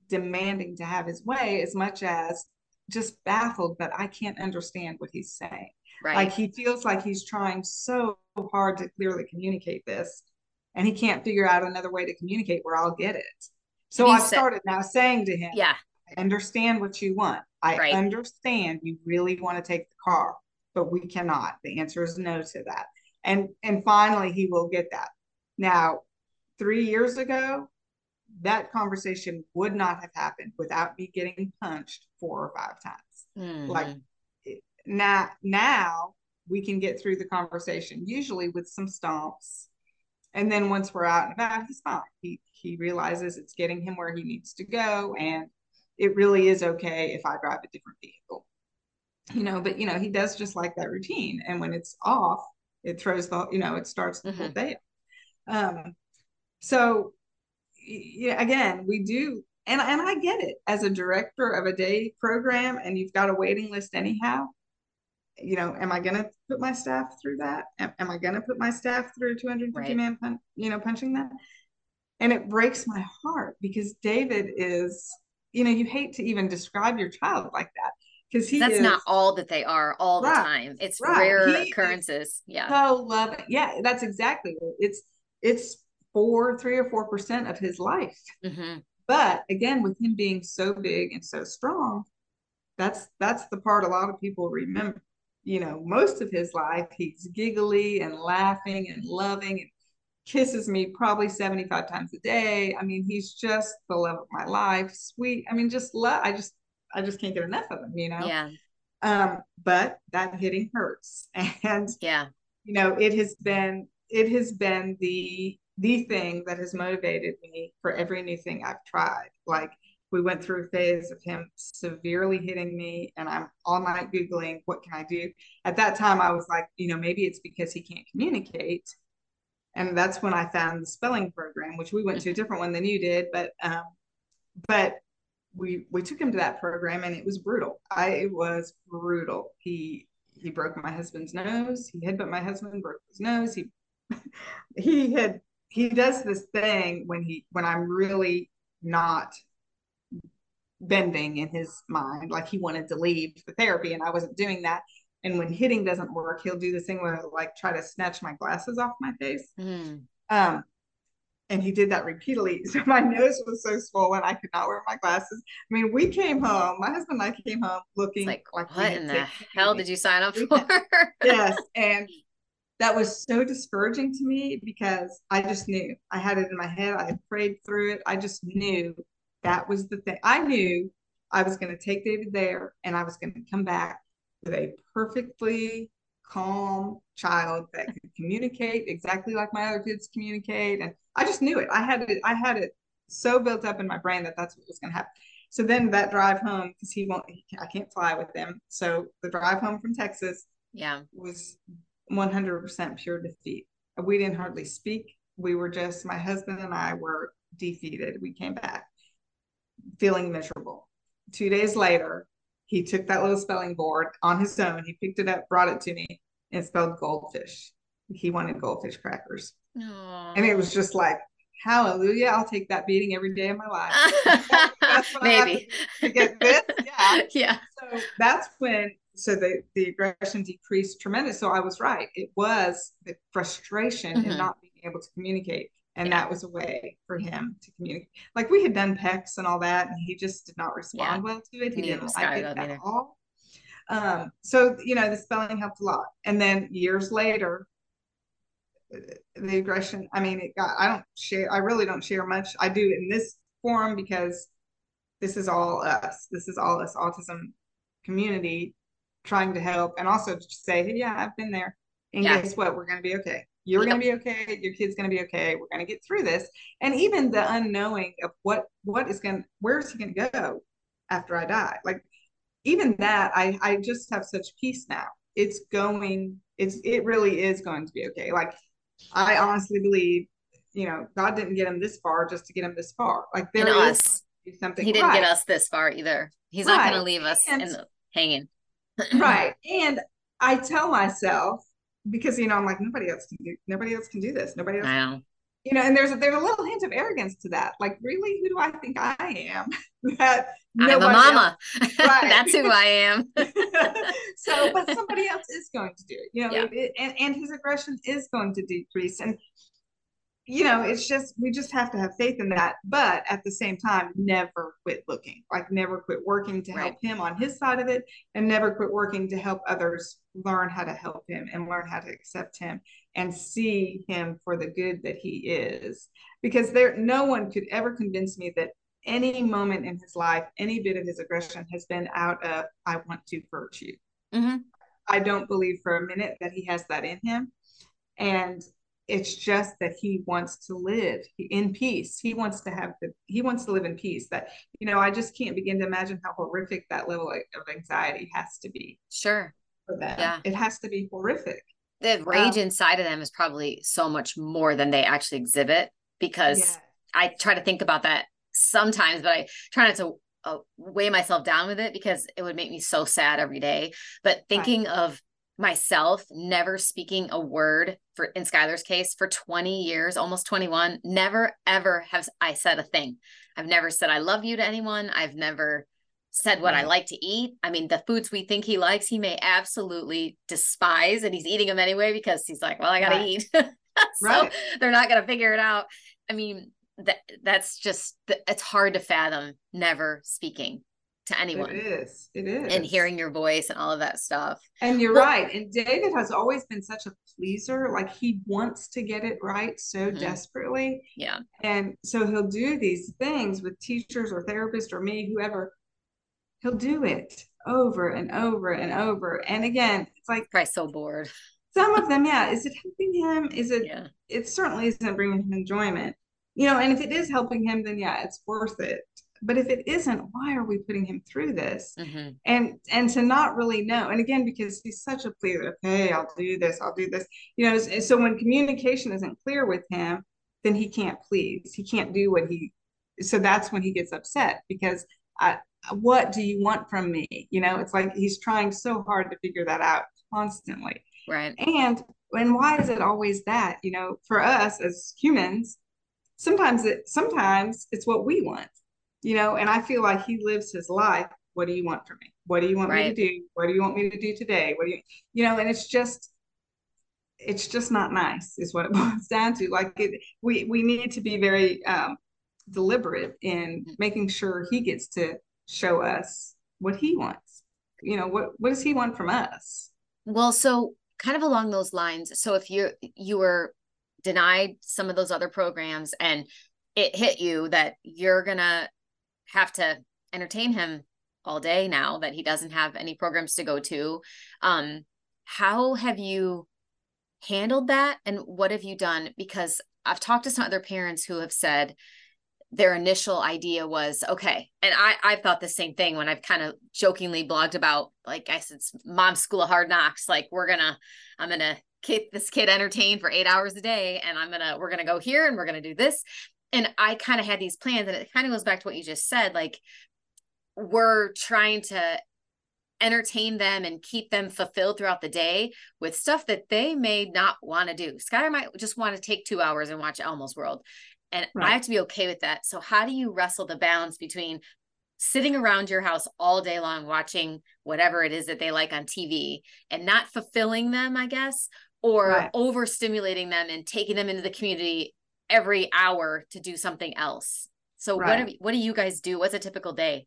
demanding to have his way as much as just baffled, that I can't understand what he's saying. Right. Like he feels like he's trying so hard to clearly communicate this, and he can't figure out another way to communicate where I'll get it. So I started now saying to him, Yeah, I understand what you want. I right. understand you really want to take the car, but we cannot. The answer is no to that. And and finally he will get that. Now, three years ago, that conversation would not have happened without me getting punched four or five times. Mm-hmm. Like now, now we can get through the conversation usually with some stomps. And then once we're out and about, he's fine. He he realizes it's getting him where he needs to go, and it really is okay if I drive a different vehicle. You know, but you know, he does just like that routine. And when it's off, it throws the, you know, it starts the mm-hmm. whole day. Um, so yeah, again, we do, and and I get it as a director of a day program, and you've got a waiting list anyhow. You know, am I going to put my staff through that? Am, am I going to put my staff through 250 right. man, pun- you know, punching that? And it breaks my heart because David is, you know, you hate to even describe your child like that because he that's is, not all that they are all right, the time. It's right. rare he occurrences. Yeah. So love it. Yeah, that's exactly it. It's it's four, three or four percent of his life. Mm-hmm. But again, with him being so big and so strong, that's that's the part a lot of people remember. You know, most of his life, he's giggly and laughing and loving and kisses me probably 75 times a day. I mean, he's just the love of my life, sweet. I mean, just love. I just, I just can't get enough of him, you know? Yeah. Um, but that hitting hurts. [LAUGHS] And, yeah, you know, it has been, it has been the the thing that has motivated me for every new thing I've tried. Like we went through a phase of him severely hitting me and I'm all night Googling, what can I do? At that time, I was like, you know, maybe it's because he can't communicate. And that's when I found the spelling program, which we went to a different one than you did, but, um, but we, we took him to that program and it was brutal. I, it was brutal. He, he broke my husband's nose. He headbutt my husband, broke his nose. He, [LAUGHS] he had he does this thing when he when I'm really not bending in his mind, like he wanted to leave the therapy and I wasn't doing that. And when hitting doesn't work, he'll do this thing where he'll like try to snatch my glasses off my face. Mm. Um, and he did that repeatedly. [LAUGHS] So my nose was so swollen, I could not wear my glasses. I mean, we came home, my husband and I came home looking like, like what in the hell did you sign up for? yes. And [LAUGHS] that was so discouraging to me because I just knew I had it in my head. I had prayed through it. I just knew that was the thing. I knew I was going to take David there and I was going to come back with a perfectly calm child that could communicate exactly like my other kids communicate. And I just knew it. I had it. I had it so built up in my brain that that's what was going to happen. So then that drive home, because he won't, I can't fly with them. So the drive home from Texas, yeah, was 100% pure defeat. We didn't hardly speak. We were just, my husband and I were defeated. We came back feeling miserable. Two days later, he took that little spelling board on his own. He picked it up, brought it to me, and spelled goldfish. He wanted goldfish crackers. Aww. And it was just like, hallelujah, I'll take that beating every day of my life. [LAUGHS] Maybe. To get this. [LAUGHS] Yeah. Yeah. So that's when so the, the aggression decreased tremendous. So I was right. It was the frustration mm-hmm. in not being able to communicate. And yeah. that was a way for him to communicate. Like we had done PECS and all that, and he just did not respond yeah. well to it. He, didn't like it at either. all. Um, so you know, the spelling helped a lot. And then years later, the aggression, I mean, it got I don't share, I really don't share much. I do in this forum because this is all us. This is all us autism community trying to help and also just say, hey, yeah, I've been there. And yeah. guess what? We're going to be okay. You're yep. going to be okay. Your kid's going to be okay. We're going to get through this. And even the unknowing of what what is going, where's he going to go after I die? Like even that, I I just have such peace now. It's going. It's it really is going to be okay. Like I honestly believe, you know, God didn't get him this far just to get him this far. Like there and is us. something. He didn't right. get us this far either. He's right. not going to leave us and, the, hanging right. [CLEARS THROAT] And I tell myself because you know I'm like nobody else can do nobody else can do this. Nobody else. Wow. You know, and there's a, there's a little hint of arrogance to that. Like, really, who do I think I am? [LAUGHS] that I'm a mama. [LAUGHS] Right. That's who I am. [LAUGHS] so, but somebody else is going to do it. You know, yeah. it, and and his aggression is going to decrease. And you know, it's just we just have to have faith in that. But at the same time, never quit looking. Like never quit working to right. help him on his side of it, and never quit working to help others learn how to help him and learn how to accept him and see him for the good that he is. Because there, no one could ever convince me that any moment in his life, any bit of his aggression has been out of I want to hurt you. Mm-hmm. I don't believe for a minute that he has that in him. And it's just that he wants to live in peace. He wants to have the he wants to live in peace that you know i just can't begin to imagine how horrific that level of anxiety has to be sure. for them. Yeah. It has to be horrific. The rage um, inside of them is probably so much more than they actually exhibit because yeah. i try to think about that sometimes but i try not to uh, weigh myself down with it because it would make me so sad every day. But thinking right. of myself never speaking a word for in Skylar's case for 20 years, almost 21, never ever have I said a thing. I've never said I love you to anyone. I've never said what I like to eat. I mean, the foods we think he likes, he may absolutely despise and he's eating them anyway because he's like, well, I got to right. eat. [LAUGHS] so right. they're not going to figure it out. I mean, that that's just it's hard to fathom never speaking to anyone. It is. It is. And hearing your voice and all of that stuff. And you're well, right. And David has always been such a pleaser. Like he wants to get it right so mm-hmm. desperately. Yeah. And so he'll do these things with teachers or therapists or me, whoever. He'll do it over and over and over. And again, it's like probably so bored. Some of them, yeah. Is it helping him? Is it? Yeah. It certainly isn't bringing him enjoyment. You know, and if it is helping him, then yeah, it's worth it but if it isn't why are we putting him through this? Mm-hmm. and and to not really know and again because he's such a pleaser okay i'll do this i'll do this you know so when communication isn't clear with him then he can't please he can't do what he so that's when he gets upset because I, what do you want from me? You know it's like he's trying so hard to figure that out constantly. Right. And and why is it always that? You know for us as humans sometimes it sometimes it's what we want you know, and I feel like he lives his life. What do you want from me? What do you want right. me to do? What do you want me to do today? What do you, you know, and it's just, it's just not nice is what it [LAUGHS] boils down to like it, we we need to be very um, deliberate in mm-hmm. making sure he gets to show us what he wants you know what what does he want from us well so kind of along those lines so if you you were denied some of those other programs and it hit you that you're gonna have to entertain him all day now that he doesn't have any programs to go to. Um how have you handled that? And what have you done? Because i've talked to some other parents who have said their initial idea was okay and i i've thought the same thing when i've kind of jokingly blogged about like i said mom's school of hard knocks like we're gonna i'm gonna keep this kid entertained for eight hours a day and i'm gonna we're gonna go here and we're gonna do this and i kind of had these plans and it kind of goes back to what you just said like we're trying to entertain them and keep them fulfilled throughout the day with stuff that they may not want to do. Skylar might just want to take two hours and watch Elmo's World. And right. I have to be okay with that. So, how do you wrestle the balance between sitting around your house all day long watching whatever it is that they like on TV and not fulfilling them, I guess, or right. overstimulating them and taking them into the community every hour to do something else? So, right. what, have, what do you guys do? What's a typical day?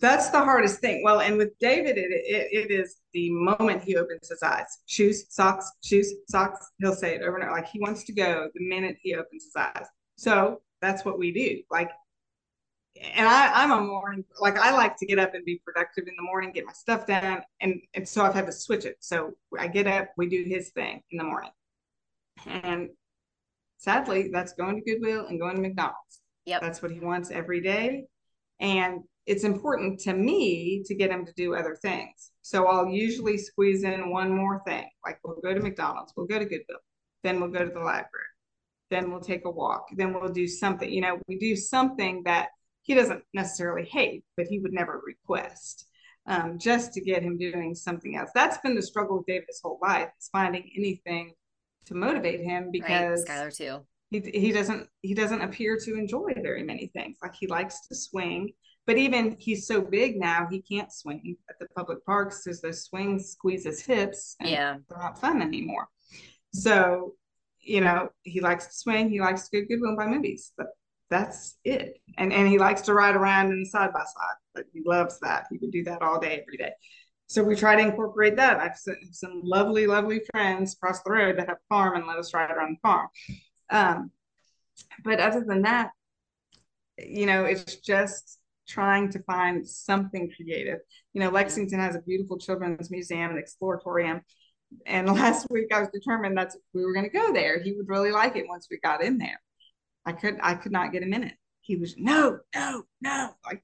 That's the hardest thing. Well, and with David, it, it, it is the moment he opens his eyes. Shoes, socks, shoes, socks. He'll say it over and over. Like he wants to go the minute he opens his eyes. So that's what we do. Like, and I, I'm a morning, like I like to get up and be productive in the morning, get my stuff done. And, and so I've had to switch it. So I get up, we do his thing in the morning. And sadly, that's going to Goodwill and going to McDonald's. Yep. That's what he wants every day. And it's important to me to get him to do other things. So I'll usually squeeze in one more thing. Like we'll go to McDonald's, we'll go to Goodwill, then we'll go to the library, then we'll take a walk, then we'll do something. You know, we do something that he doesn't necessarily hate, but he would never request. Um, just to get him doing something else. That's been the struggle with David his whole life is finding anything to motivate him because right, Skylar too. He, he doesn't he doesn't appear to enjoy very many things. Like he likes to swing but even he's so big now, he can't swing at the public parks because those swings squeeze his hips. And yeah. They're not fun anymore. So, you know, he likes to swing. He likes to go Goodwill and buy movies. But that's it. And and he likes to ride around in the side by side. But he loves that. He would do that all day, every day. So we try to incorporate that. I've some lovely, lovely friends across the road that have farm and let us ride around the farm. Um, but other than that, you know, it's just trying to find something creative. You know, Lexington has a beautiful children's museum and exploratorium. And [LAUGHS] last week I was determined that we were going to go there. He would really like it once we got in there. I could I could not get him in it. He was no, no, no. Like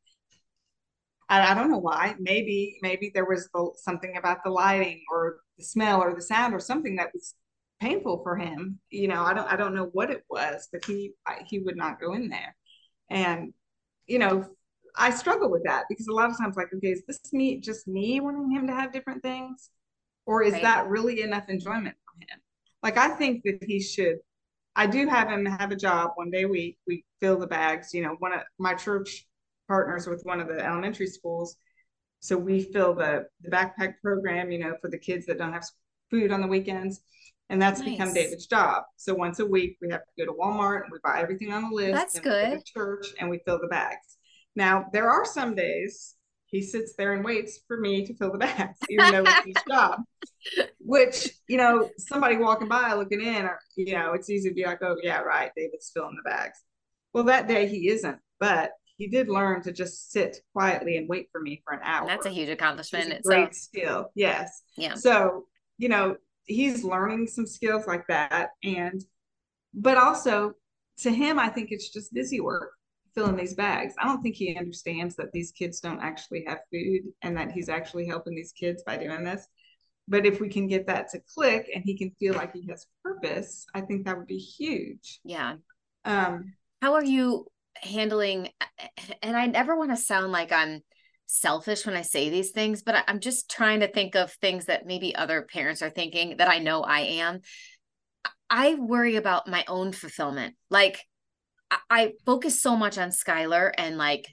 I, I don't know why. Maybe maybe there was the, something about the lighting or the smell or the sound or something that was painful for him. You know, I don't I don't know what it was, but he I, he would not go in there. And you know, I struggle with that because a lot of times, like, okay, is this me just me wanting him to have different things, or is right. that really enough enjoyment for him? Like, I think that he should. I do have him have a job one day a week. We fill the bags. You know, one of my church partners with one of the elementary schools, so we fill the the backpack program. You know, for the kids that don't have food on the weekends. And that's nice. become David's job. So once a week, we have to go to Walmart and we buy everything on the list. That's good. church and we fill the bags. Now, there are some days he sits there and waits for me to fill the [LAUGHS] bags, even though it's his job. Which, you know, somebody walking by looking in, or, you know, it's easy to be like, oh, yeah, right, David's filling the bags. Well, that day he isn't, but he did learn to just sit quietly and wait for me for an hour. That's a huge accomplishment. It's a great skill. Yes. Yeah. So, you know, he's learning some skills like that. And, but also to him, I think it's just busy work filling these bags. I don't think he understands that these kids don't actually have food and that he's actually helping these kids by doing this. But if we can get that to click and he can feel like he has purpose, I think that would be huge. Yeah. Um, How are you handling? And I never want to sound like I'm selfish when I say these things, but I'm just trying to think of things that maybe other parents are thinking that I know I am. I worry about my own fulfillment. Like, I focus so much on Skylar and like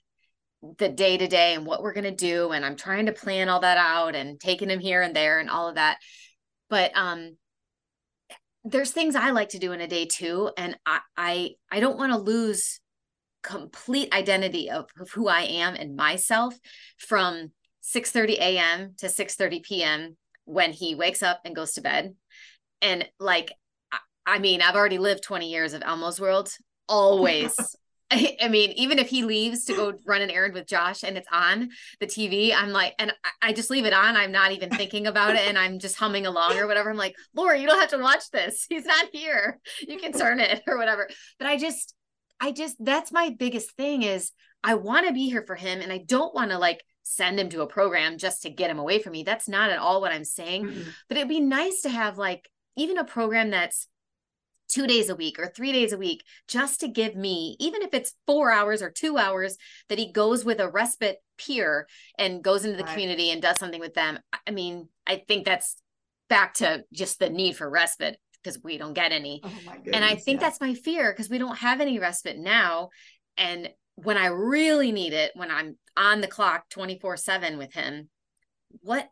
the day to day and what we're going to do. And I'm trying to plan all that out and taking him here and there and all of that. But um, there's things I like to do in a day too. And I I, I don't want to lose complete identity of, of who I am and myself from 6 30 a.m. to 6 30 p.m. when he wakes up and goes to bed. And like, I mean, I've already lived 20 years of Elmo's world. Always, I, [LAUGHS] [LAUGHS] I, mean, even if he leaves to go run an errand with Josh and it's on the TV, I'm like, and I, I, just leave it on. I'm not even thinking about it and I'm just humming along or whatever. I'm like, Laura, you don't have to watch this. He's not here. You can turn it [LAUGHS] or whatever. But I just, I just, that's my biggest thing is I want to be here for him and I don't want to like send him to a program just to get him away from me. That's not at all what I'm saying. Mm-hmm. But it'd be nice to have like even a program that's two days a week or three days a week just to give me, even if it's four hours or two hours, that he goes with a respite peer and goes into the right. community and does something with them. I mean, I think that's back to just the need for respite because we don't get any. Oh goodness, and I think yeah. that's my fear because we don't have any respite now. And when I really need it, when I'm on the clock 24 7 with him, what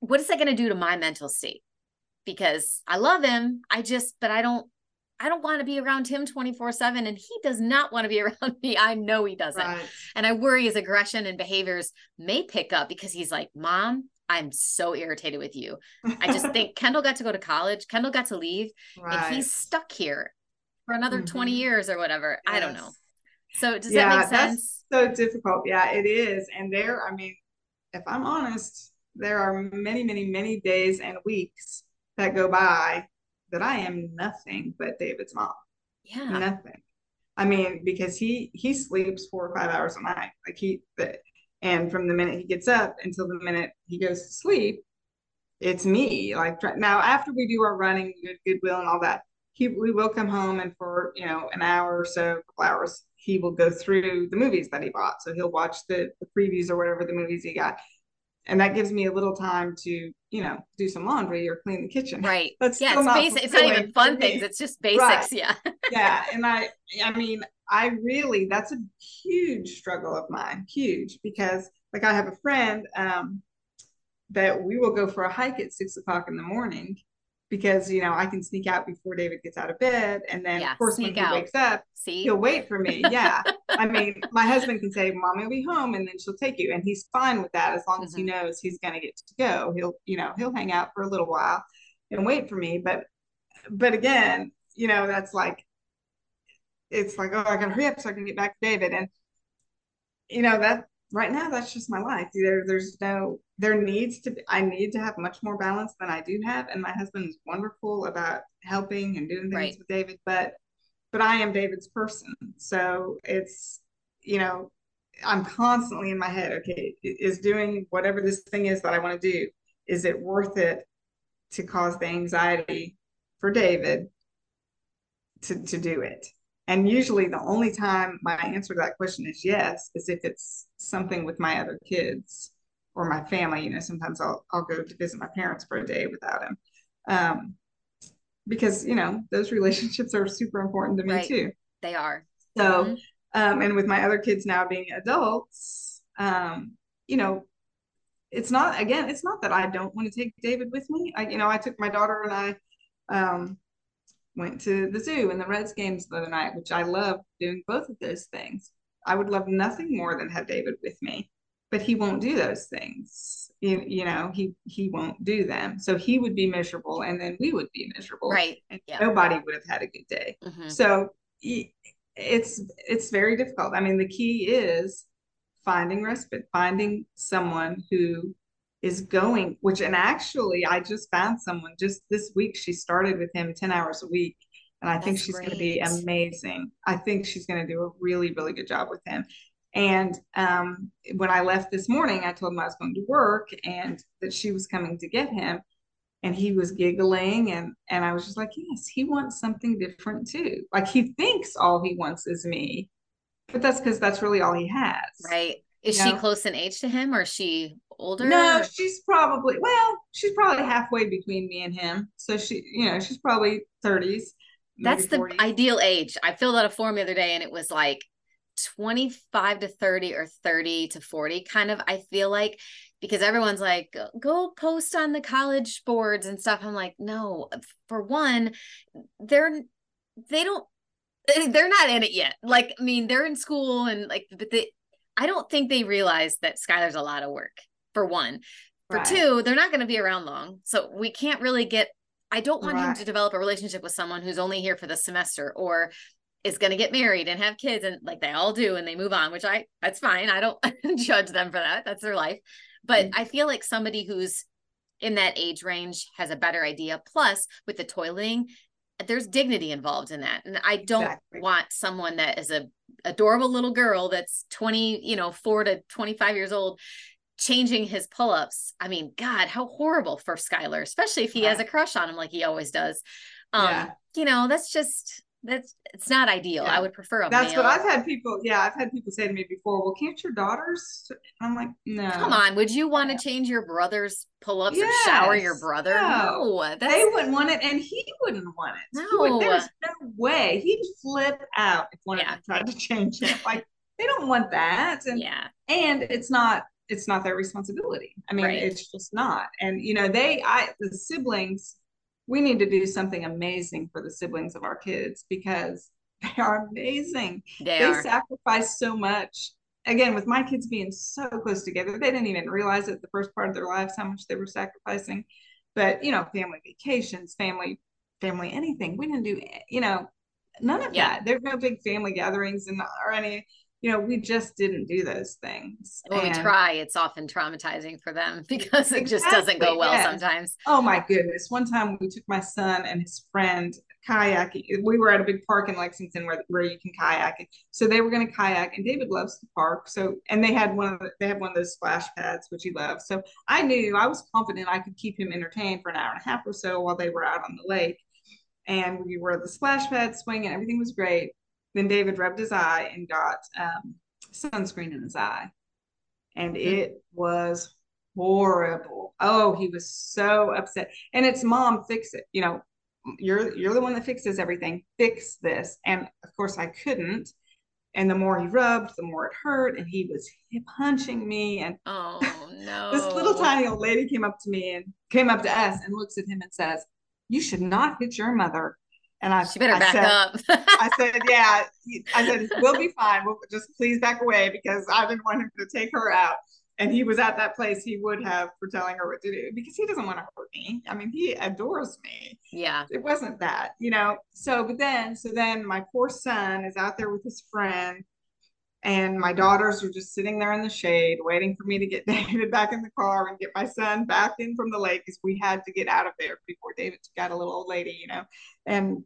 what is that going to do to my mental state? because I love him. I just, but I don't, I don't want to be around him 24 7. And he does not want to be [LAUGHS] around me. I know he doesn't. Right. And I worry his aggression and behaviors may pick up because he's like, Mom, I'm so irritated with you. I just [LAUGHS] think Kendall got to go to college, Kendall got to leave, right. and he's stuck here for another mm-hmm. 20 years or whatever. Yes. I don't know. So does yeah, that make sense? so difficult. Yeah, it is. And there, I mean, if I'm honest, there are many, many, many days and weeks that go by that I am nothing but David's mom. Yeah. Nothing. I mean, because he he sleeps four or five hours a night. Like he and from the minute he gets up until the minute he goes to sleep, it's me. Like now after we do our running, good goodwill and all that, he we will come home and for you know an hour or so, a couple hours, he will go through the movies that he bought. So he'll watch the, the previews or whatever the movies he got and that gives me a little time to you know do some laundry or clean the kitchen right that's yeah it's basic it's not even fun things it's just basics right. yeah [LAUGHS] yeah and i i mean i really that's a huge struggle of mine huge because like i have a friend um that we will go for a hike at six o'clock in the morning because you know I can sneak out before David gets out of bed, and then yeah, of course when he out. wakes up, See? he'll wait for me. [LAUGHS] Yeah, I mean, my husband can say, "Mommy will be home," and then she'll take you, and he's fine with that as long mm-hmm. as he mm-hmm. knows he's going to get to go. He'll, you know, he'll hang out for a little while and wait for me. But, but again, you know, that's like, it's like, oh, I got to hurry up so I can get back to David, and you know that right now that's just my life. There, there's no there needs to be, I need to have much more balance than I do have. And my husband is wonderful about helping and doing things right. with David, but but I am David's person. So it's, you know, I'm constantly in my head, okay, is doing whatever this thing is that I want to do, is it worth it to cause the anxiety for David to, to do it? And usually the only time my answer to that question is yes, is if it's something with my other kids or my family. You know, sometimes I'll I'll go to visit my parents for a day without him, um, because you know those [LAUGHS] relationships are super important to me right. too. They are. So, mm-hmm. um, and with my other kids now being adults, um, you know, it's not again, it's not that I don't want to take David with me. I, you know, I took my daughter and I. Um, went to the zoo and the Reds games the other night, which I love doing both of those things. I would love nothing more than have David with me but he won't do those things you, you know he he won't do them so he would be miserable and then we would be miserable right and yeah. nobody would have had a good day mm-hmm. so it's it's very difficult i mean the key is finding respite finding someone who is going which and actually i just found someone just this week she started with him 10 hours a week and i That's think she's going to be amazing i think she's going to do a really really good job with him and um, when I left this morning, I told him I was going to work and that she was coming to get him. And he was giggling, and and I was just like, yes, he wants something different too. Like he thinks all he wants is me, but that's because that's really all he has. Right? Is you she know? close in age to him, or is she older? No, she's probably well, she's probably halfway between me and him. So she, you know, she's probably thirties. That's 40s. the ideal age. I filled out a form the other day, and it was like 25 to 30 or 30 to 40 kind of i feel like because everyone's like, go post on the college boards and stuff. I'm like, no, for one, they're they don't [LAUGHS] they're not in it yet. Like, I mean, they're in school and like, but they I don't think they realize that Skylar's a lot of work. For one, for right. two, they're not going to be around long, so we can't really get. I don't want right. him to develop a relationship with someone who's only here for the semester or is going to get married and have kids and like they all do and they move on which i that's fine i don't [LAUGHS] judge them for that that's their life but mm-hmm. i feel like somebody who's in that age range has a better idea plus with the toiling there's dignity involved in that and i don't exactly. want someone that is a adorable little girl that's 20 you know 4 to 25 years old changing his pull-ups i mean god how horrible for skylar especially if he right. has a crush on him like he always does um yeah. you know that's just that's it's not ideal. Yeah. I would prefer a That's male. what I've had people. Yeah, I've had people say to me before. Well, can't your daughters? I'm like, no. Come on, would you want to change your brother's pull-ups yes. or shower your brother? No, no they wouldn't want it, and he wouldn't want it. No, would, there's no way he'd flip out if one yeah. of them tried to change it. Like they don't want that, and yeah, and it's not it's not their responsibility. I mean, right. it's just not. And you know, they I the siblings we need to do something amazing for the siblings of our kids because [LAUGHS] they are amazing. They, they are. sacrifice so much. Again, with my kids being so close together, they didn't even realize it the first part of their lives how much they were sacrificing. But you know, family vacations, family, family, anything. We didn't do, eh, you know, none of yeah. that. There's no big family gatherings and or any you know, we just didn't do those things. When and we try, it's often traumatizing for them [LAUGHS] because it exactly, just doesn't go well yes. sometimes. Oh my goodness. One time we took my son and his friend kayaking. We were at a big park in Lexington where, where you can kayak. So they were going to kayak and David loves the park. So, and they had one of the, they had one of those splash pads, which he loves. So I knew I was confident I could keep him entertained for an hour and a half or so while they were out on the lake. And we were at the splash pad swing and everything was great. Then David rubbed his eye and got um, sunscreen in his eye. And mm-hmm. it was horrible. Oh, he was so upset. And it's mom, fix it. You know, you're you're the one that fixes everything. Fix this. And of course I couldn't. And the more he rubbed, the more it hurt. And he was punching me. And oh no. [LAUGHS] this little tiny old lady came up to me and came up to us and looks at him and says, You should not hit your mother. And I, she better I back said, up. I said, [LAUGHS] yeah. I said, we'll be fine. We'll just please back away because I didn't want him to take her out. And he was at that place he would have for telling her what to do because he doesn't want to hurt me. I mean, he adores me. Yeah. It wasn't that, you know. So, but then, so then my poor son is out there with his friend and my daughters are just sitting there in the shade waiting for me to get [LAUGHS] David back in the car and get my son back in from the lake because we had to get out of there before David got a little old lady, you know. And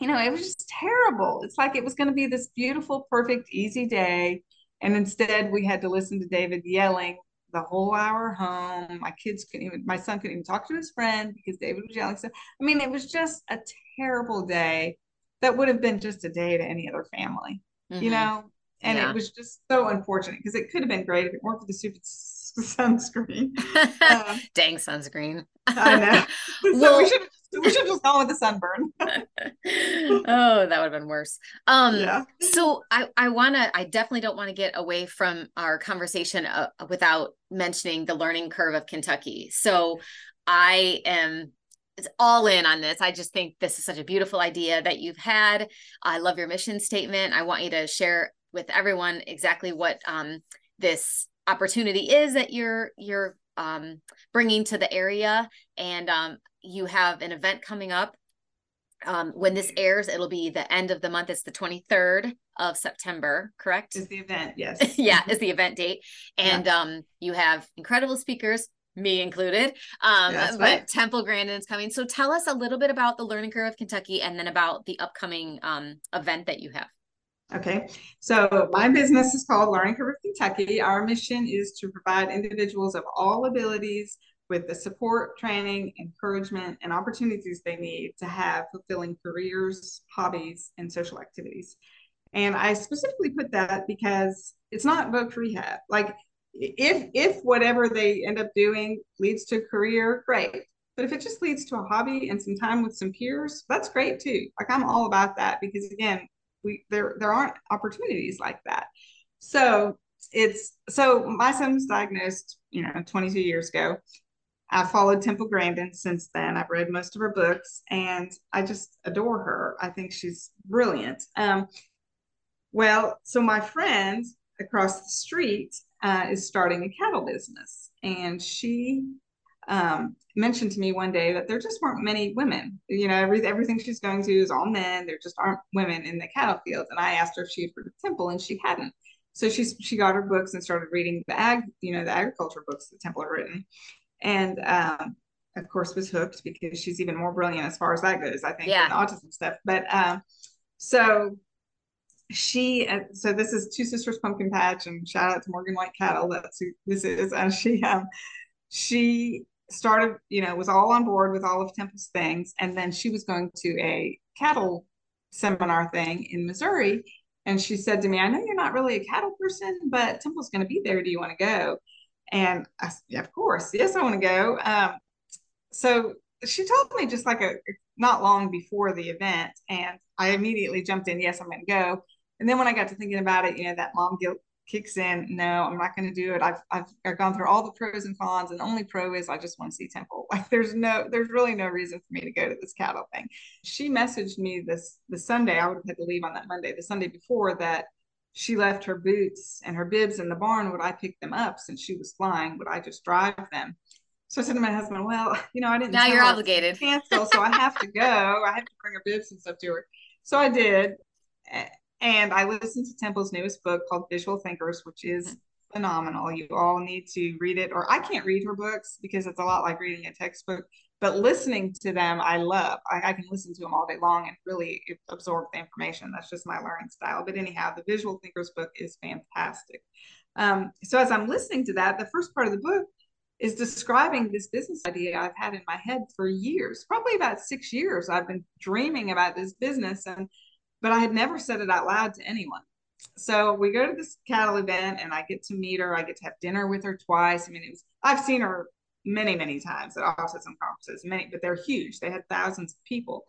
you know, it was just terrible. It's like it was going to be this beautiful, perfect, easy day. And instead, we had to listen to David yelling the whole hour home. My kids couldn't even, my son couldn't even talk to his friend because David was yelling. So, I mean, it was just a terrible day that would have been just a day to any other family, mm-hmm. you know? And yeah. it was just so unfortunate because it could have been great if it weren't for the stupid [LAUGHS] sunscreen. [LAUGHS] Um, Dang sunscreen. I know. [LAUGHS] so well, we should [LAUGHS] we should just gone with the sunburn. [LAUGHS] oh, that would have been worse. Um, yeah. So I I want to I definitely don't want to get away from our conversation uh, without mentioning the learning curve of Kentucky. So I am it's all in on this. I just think this is such a beautiful idea that you've had. I love your mission statement. I want you to share with everyone exactly what um, this opportunity is that you're you're um, bringing to the area and um, you have an event coming up um, when this airs it'll be the end of the month. It's the 23rd of september correct? Is the event yes. [LAUGHS] Yeah is the event date. And yeah. um you have incredible speakers me included um yeah, but right. temple grandin is coming. So tell us a little bit about the learning curve of kentucky and then about the upcoming um event that you have. Okay, so my business is called Learning Curve of Kentucky. Our mission is to provide individuals of all abilities with the support, training, encouragement, and opportunities they need to have fulfilling careers, hobbies, and social activities. And I specifically put that because it's not voc rehab. Like if if whatever they end up doing leads to a career, great. But if it just leads to a hobby and some time with some peers, that's great too. Like I'm all about that because again, we there there aren't opportunities like that. So it's so my son was diagnosed, you know, 22 years ago. I followed Temple Grandin since then. I've read most of her books and I just adore her. I think she's brilliant. Um, well, so my friend across the street uh, is starting a cattle business, and she um, mentioned to me one day that there just weren't many women. You know, every, everything she's going to is all men. There just aren't women in the cattle field. And I asked her if she had heard of Temple, and she hadn't. So she she got her books and started reading the ag, you know, the agriculture books that Temple had written, and um, of course was hooked because she's even more brilliant as far as that goes. I think yeah. autism stuff. But um, so she uh, so this is two sisters pumpkin patch and shout out to morgan white cattle that's who this is and she um she started you know was all on board with all of temple's things and then she was going to a cattle seminar thing in missouri and she said to me i know you're not really a cattle person but temple's going to be there do you want to go and i said of course yes i want to go um, so she told me just like a not long before the event and i immediately jumped in yes i'm going to go and then when I got to thinking about it, you know, that mom guilt kicks in. No, I'm not going to do it. I've, I've, I've gone through all the pros and cons, and the only pro is I just want to see Temple. [LAUGHS] Like there's no, there's really no reason for me to go to this cattle thing. She messaged me this the Sunday. I would have had to leave on that Monday, the Sunday before that. She left her boots and her bibs in the barn. Would I pick them up since she was flying? Would I just drive them? So I said to my husband, "Well, [LAUGHS] you know, I didn't. Now you're obligated. Cancel, so I have to go. [LAUGHS] I have to bring her bibs and stuff to her. So I did, and I listened to Temple's newest book called Visual Thinkers, which is mm-hmm. phenomenal. You all need to read it, or I can't read her books because it's a lot like reading a textbook. But listening to them, I love. I, I can listen to them all day long and really absorb the information. That's just my learning style. But anyhow, the Visual Thinkers book is fantastic. Um, so as I'm listening to that, the first part of the book is describing this business idea I've had in my head for years, probably about six years. I've been dreaming about this business and but I had never said it out loud to anyone. So we go to this cattle event and I get to meet her. I get to have dinner with her twice. I mean, it was, I've seen her many, many times at autism conferences, many, but they're huge. They had thousands of people.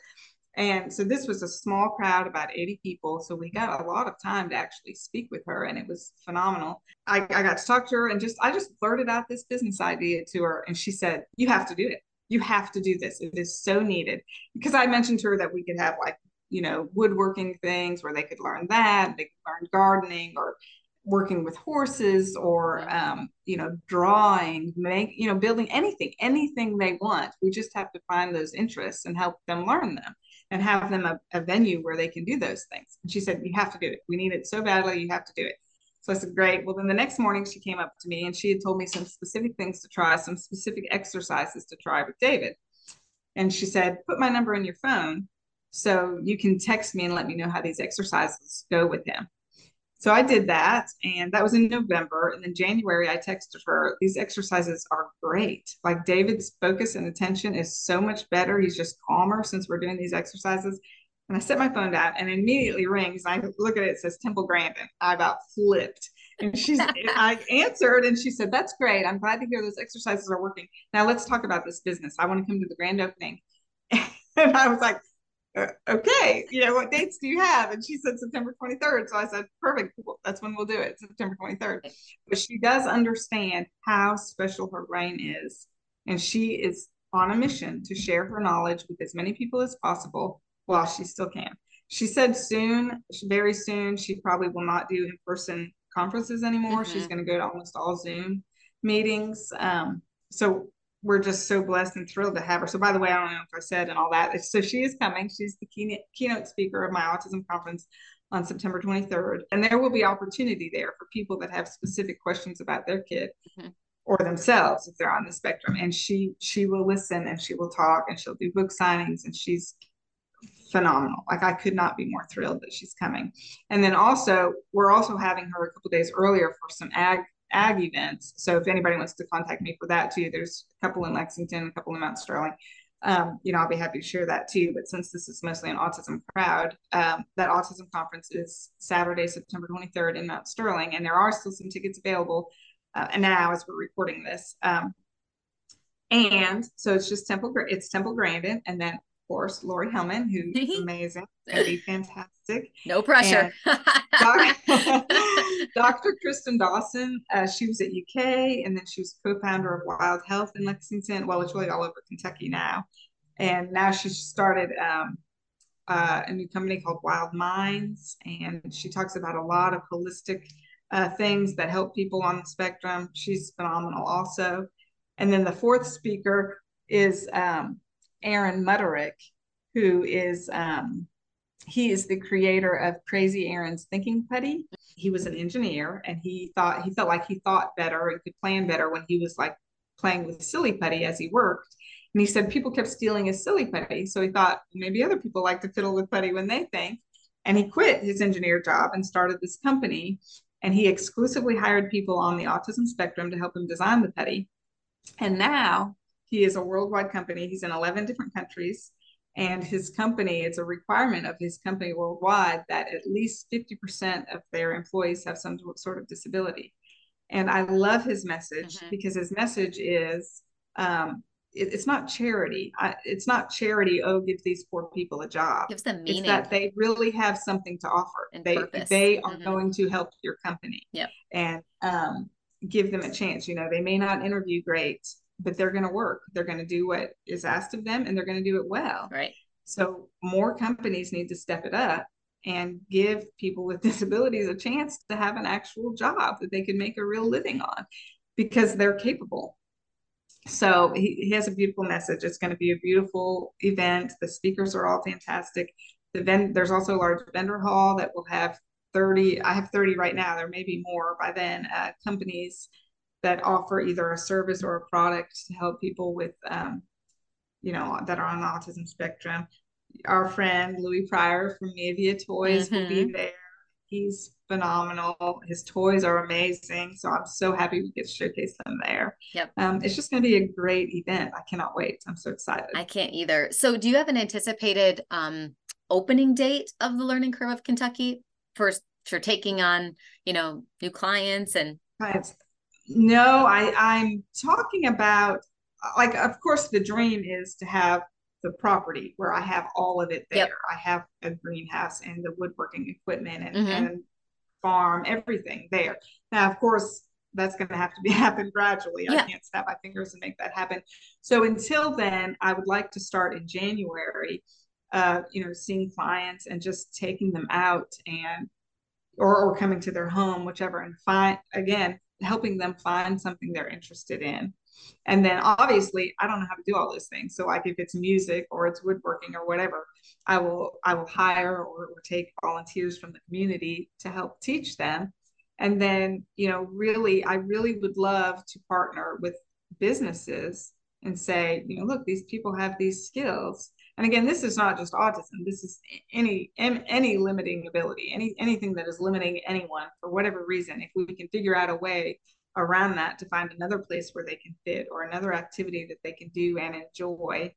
And so this was a small crowd, about 80 people. So we got a lot of time to actually speak with her and it was phenomenal. I, I got to talk to her and just, I just blurted out this business idea to her. And she said, You have to do it. You have to do this. It is so needed. Because I mentioned to her that we could have like you know, woodworking things where they could learn that, they could learn gardening or working with horses or um, you know drawing make you know building anything anything they want we just have to find those interests and help them learn them and have them a, a venue where they can do those things and she said you have to do it we need it so badly you have to do it so I said, great. Well, then the next morning she came up to me and she had told me some specific things to try, some specific exercises to try with David. And she said, put my number in your phone so you can text me and let me know how these exercises go with him. So I did that, and that was in November. And then January, I texted her, These exercises are great. Like David's focus and attention is so much better. He's just calmer since we're doing these exercises. And I set my phone down and immediately rings. I look at it, it says Temple Grandin. I about flipped. And she's, I answered and she said, That's great. I'm glad to hear those exercises are working. Now let's talk about this business. I want to come to the grand opening. [LAUGHS] and I was like, okay, you know, what dates do you have? And she said September 23rd. So I said, perfect. That's when we'll do it, September 23rd. But she does understand how special her brain is. And she is on a mission to share her knowledge with as many people as possible while she still can. She said soon, very soon, she probably will not do in person conferences anymore. Mm-hmm. She's going to go to almost all Zoom meetings. Um, so we're just so blessed and thrilled to have her. So, by the way, I don't know if I said and all that. So, she is coming. She's the keynote, keynote speaker of my autism conference on September 23rd. And there will be opportunity there for people that have specific questions about their kid mm-hmm. or themselves if they're on the spectrum. And she she will listen and she will talk and she'll do book signings and she's phenomenal. Like I could not be more thrilled that she's coming. And then also we're also having her a couple days earlier for some ag ag events. So if anybody wants to contact me for that too, there's a couple in Lexington, a couple in Mount Sterling. Um, you know, I'll be happy to share that too. But since this is mostly an autism crowd, um, that autism conference is Saturday, September 23rd in Mount Sterling, and there are still some tickets available. Uh, and now, as we're recording this, um, and so it's just Temple, it's Temple Grandin, and then course, Lori Hellman, who's [LAUGHS] amazing, gonna be fantastic. No pressure. Doc, [LAUGHS] Dr. Kristen Dawson, uh, she was at UK, and then she was co-founder of Wild Health in Lexington. Well, it's really all over Kentucky now, and now she started um, uh, a new company called Wild Minds, and she talks about a lot of holistic uh, things that help people on the spectrum. She's phenomenal, also. And then the fourth speaker is um, Aaron Muderick, who is um, he is the creator of Crazy Aaron's Thinking Putty. He was an engineer, and he thought he felt like he thought better and could plan better when he was like playing with silly putty as he worked. And he said people kept stealing his silly putty. So he thought maybe other people like to fiddle with putty when they think. And he quit his engineer job and started this company. And he exclusively hired people on the autism spectrum to help him design the putty. And now he is a worldwide company. He's in 11 different countries. And his company, it's a requirement of his company worldwide that at least 50% of their employees have some sort of disability. And I love his message mm-hmm. because his message is um, it, it's not charity. I, it's not charity. Oh, give these poor people a job. Gives them meaning. It's that they really have something to offer. And they purpose. they are mm-hmm. going to help your company. Yep. And um, give them a chance. You know, they may not interview great, but they're going to work. They're going to do what is asked of them, and they're going to do it well. Right. So more companies need to step it up and give people with [LAUGHS] disabilities a chance to have an actual job that they can make a real living on because they're capable so he, he has a beautiful message. It's going to be a beautiful event. The speakers are all fantastic. The vend- there's also a large vendor hall that will have 30. I have 30 right now. There may be more by then. Uh, companies that offer either a service or a product to help people with, um, you know, that are on the autism spectrum. Our friend Louis Pryor from Mavia Toys mm-hmm. will be mm-hmm. there. He's phenomenal. His toys are amazing. So I'm so happy we get to showcase them there. Yep. Um, it's just going to be a great event. I cannot wait. I'm so excited. I can't either. So do you have an anticipated um, opening date of the Learning Curve of Kentucky for for taking on you know new clients and clients? No, I I'm talking about like of course the dream is to have the property where I have all of it there. Yep. I have a greenhouse and the woodworking equipment and, mm-hmm. and farm, everything there. Now, of course, that's going to have to be [LAUGHS] happen gradually. Yeah. I can't snap my fingers and make that happen. So until then, I would like to start in January. Uh, you know, seeing clients and just taking them out and or or coming to their home, whichever, and find again helping them find something they're interested in. And then obviously I don't know how to do all those things. So like if it's music or it's woodworking or whatever, I will I will hire or, or take volunteers from the community to help teach them. And then, you know, really, I really would love to partner with businesses and say, you know, look, these people have these skills. And again, this is not just autism. This is any any limiting ability, any anything that is limiting anyone for whatever reason. If we can figure out a way around that to find another place where they can fit or another activity that they can do and enjoy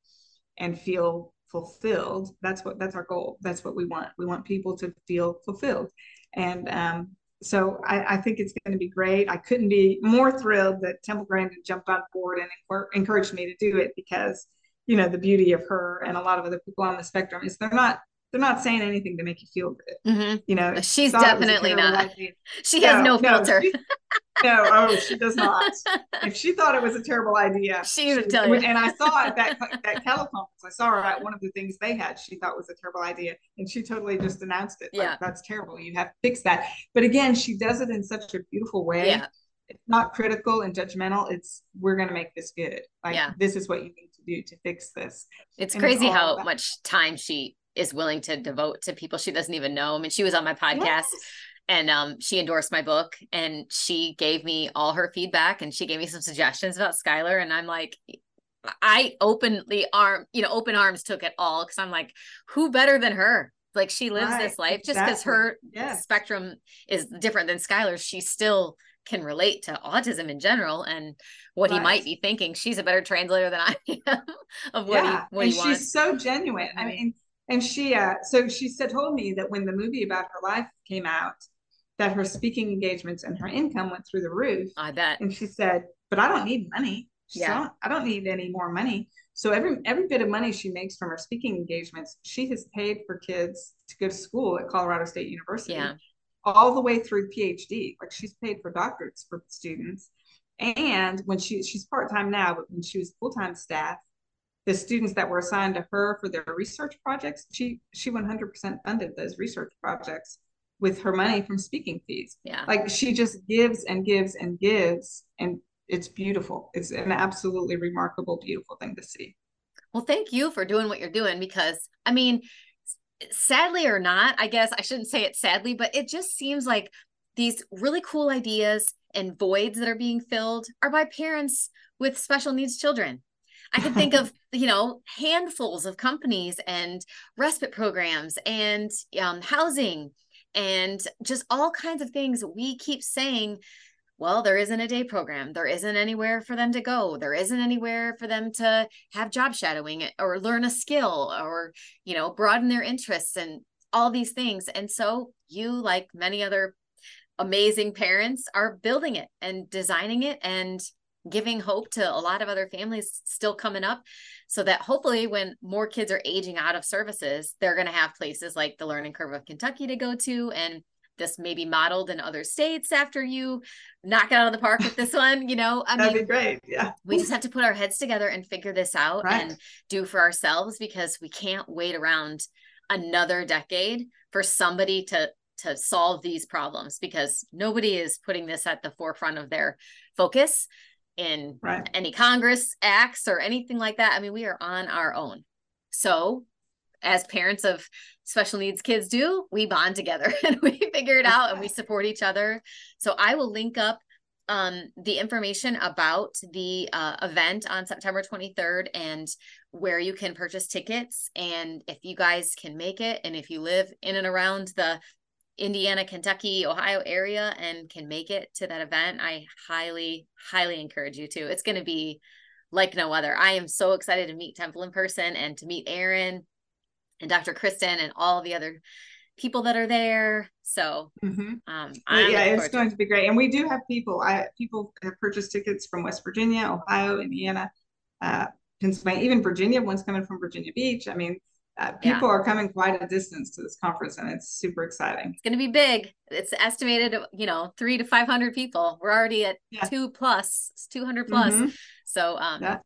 and feel fulfilled that's what that's our goal that's what we want we want people to feel fulfilled and um, so I, I, think it's going to be great i couldn't be more thrilled that temple grandin jumped on board and encouraged me to do it because you know the beauty of her and a lot of other people on the spectrum is they're not they're not saying anything to make you feel good. Mm-hmm. You know, she's definitely not. Idea. She no, has no filter. No, no, oh, she does not. [LAUGHS] If she thought it was a terrible idea, she would tell you. And I saw at that [LAUGHS] that teleconference, I saw her at one of the things they had. She thought was a terrible idea, and she totally just announced it. Yeah, like, that's terrible. You have to fix that. But again, she does it in such a beautiful way. Yeah. It's not critical and judgmental. It's we're going to make this good. Like yeah. this is what you need to do to fix this. It's and crazy it's how much time she is willing to devote to people she doesn't even know. I mean, she was on my podcast yes. and um, she endorsed my book and she gave me all her feedback and she gave me some suggestions about Skylar. And I'm like, I openly arm, you know, open arms took it all because I'm like, who better than her? Like she lives right, this life just because her yes. spectrum is different than Skylar's. She still can relate to autism in general and what right. he might be thinking. She's a better translator than I [LAUGHS] am of what yeah. he what and he wants. She's so genuine. I mean, and she uh so she said told me that when the movie about her life came out that her speaking engagements and her income went through the roof i bet and she said but i don't need money yeah. I don't, I don't need any more money. So every every bit of money she makes from her speaking engagements, she has paid for kids to go to school at Colorado State University. Yeah. All the way through PhD. Like she's paid for doctorates for students. And when she she's part-time now, but when she was full-time staff, the students that were assigned to her for their research projects, she she 100% funded those research projects with her money from speaking fees. Yeah. Like she just gives and gives and gives and it's beautiful. It's an absolutely remarkable, beautiful thing to see. Well, thank you for doing what you're doing because I mean, sadly or not, I guess I shouldn't say it sadly, but it just seems like these really cool ideas and voids that are being filled are by parents with special needs children. I can think of, [LAUGHS] you know, handfuls of companies and respite programs and um, housing and just all kinds of things we keep saying well, there isn't a day program. There isn't anywhere for them to go. There isn't anywhere for them to have job shadowing or learn a skill or, you know, broaden their interests and all these things. And so you, like many other amazing parents, are building it and designing it and giving hope to a lot of other families still coming up so that hopefully when more kids are aging out of services they're going to have places like the learning curve of kentucky to go to and this may be modeled in other states after you knock it out of the park with this [LAUGHS] one. You know, I that'd mean, be great. Yeah, we just have to put our heads together and figure this out right. and do for ourselves because we can't wait around another decade for somebody to to solve these problems because nobody is putting this at the forefront of their focus in right. any Congress acts or anything like that. I mean, we are on our own. So as parents of special needs kids do, we bond together [LAUGHS] and we figure it out and we support each other. So I will link up um, the information about the uh, event on September 23rd and where you can purchase tickets. And if you guys can make it, and if you live in and around the Indiana, Kentucky, Ohio area and can make it to that event, I highly, highly encourage you to. It's going to be like no other. I am so excited to meet Temple in person and to meet Aaron and Dr. Kristen and all the other people that are there. So, mm-hmm. um, yeah, it's going to be great. And we do have people. I people have purchased tickets from West Virginia, Ohio, Indiana, uh, Pennsylvania, even Virginia. One's coming from Virginia Beach. I mean, uh, people yeah. are coming quite a distance to this conference, and it's super exciting. It's going to be big. It's estimated, you know, three to five hundred people. We're already at yeah. two plus, two hundred plus. Mm-hmm. So, um, yeah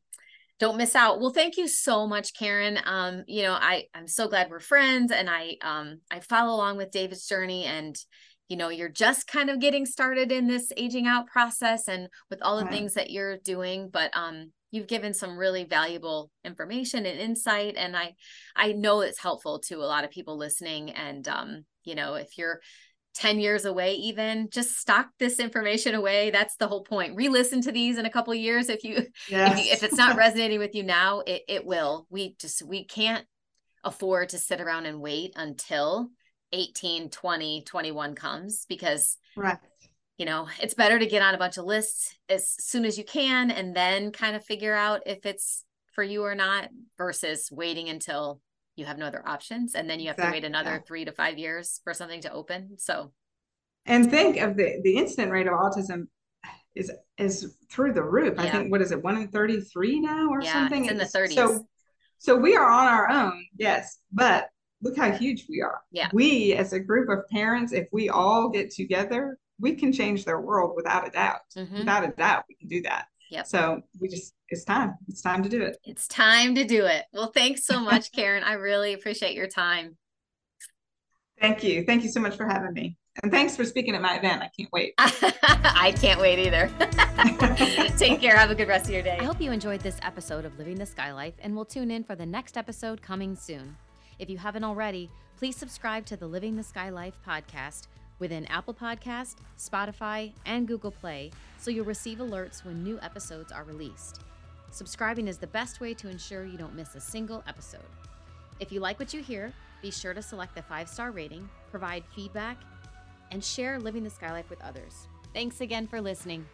don't miss out. Well, thank you so much, Karen. Um, you know, I I'm so glad we're friends, and I um I follow along with David's journey, and you know, you're just kind of getting started in this aging out process, and with all the right. things that you're doing, but um, you've given some really valuable information and insight, and I I know it's helpful to a lot of people listening, and um, you know, if you're 10 years away even just stock this information away. That's the whole point. Re-listen to these in a couple years. If you, yes. if, you if it's not [LAUGHS] resonating with you now it, it will. We just we can't afford to sit around and wait until 18 20 21 comes because right. you know it's better to get on a bunch of lists as soon as you can and then kind of figure out if it's for you or not versus waiting until you have no other options and then you have exactly. to wait another three to five years for something to open so. And think of the the incident rate of autism is is through the roof. Yeah. i think what is it one in 33 now or yeah, something? it's in the 30s so so we are on our own yes but look how huge we are. Yeah. We as a group of parents if we all get together we can change their world without a doubt. Mm-hmm. without a doubt we can do that Yep. So we just, it's time. It's time to do it. It's time to do it. Well, thanks so much, Karen. I really appreciate your time. Thank you. Thank you so much for having me. And thanks for speaking at my event. I can't wait. [LAUGHS] I can't wait either. [LAUGHS] Take care. Have a good rest of your day. I hope you enjoyed this episode of Living the Sky Life and we will tune in for the next episode coming soon. If you haven't already, please subscribe to the Living the Sky Life podcast within Apple Podcast, Spotify, and Google Play so you'll receive alerts when new episodes are released. Subscribing is the best way to ensure you don't miss a single episode. If you like what you hear, be sure to select the five star rating, provide feedback, and share Living the Sky Life with others. Thanks again for listening.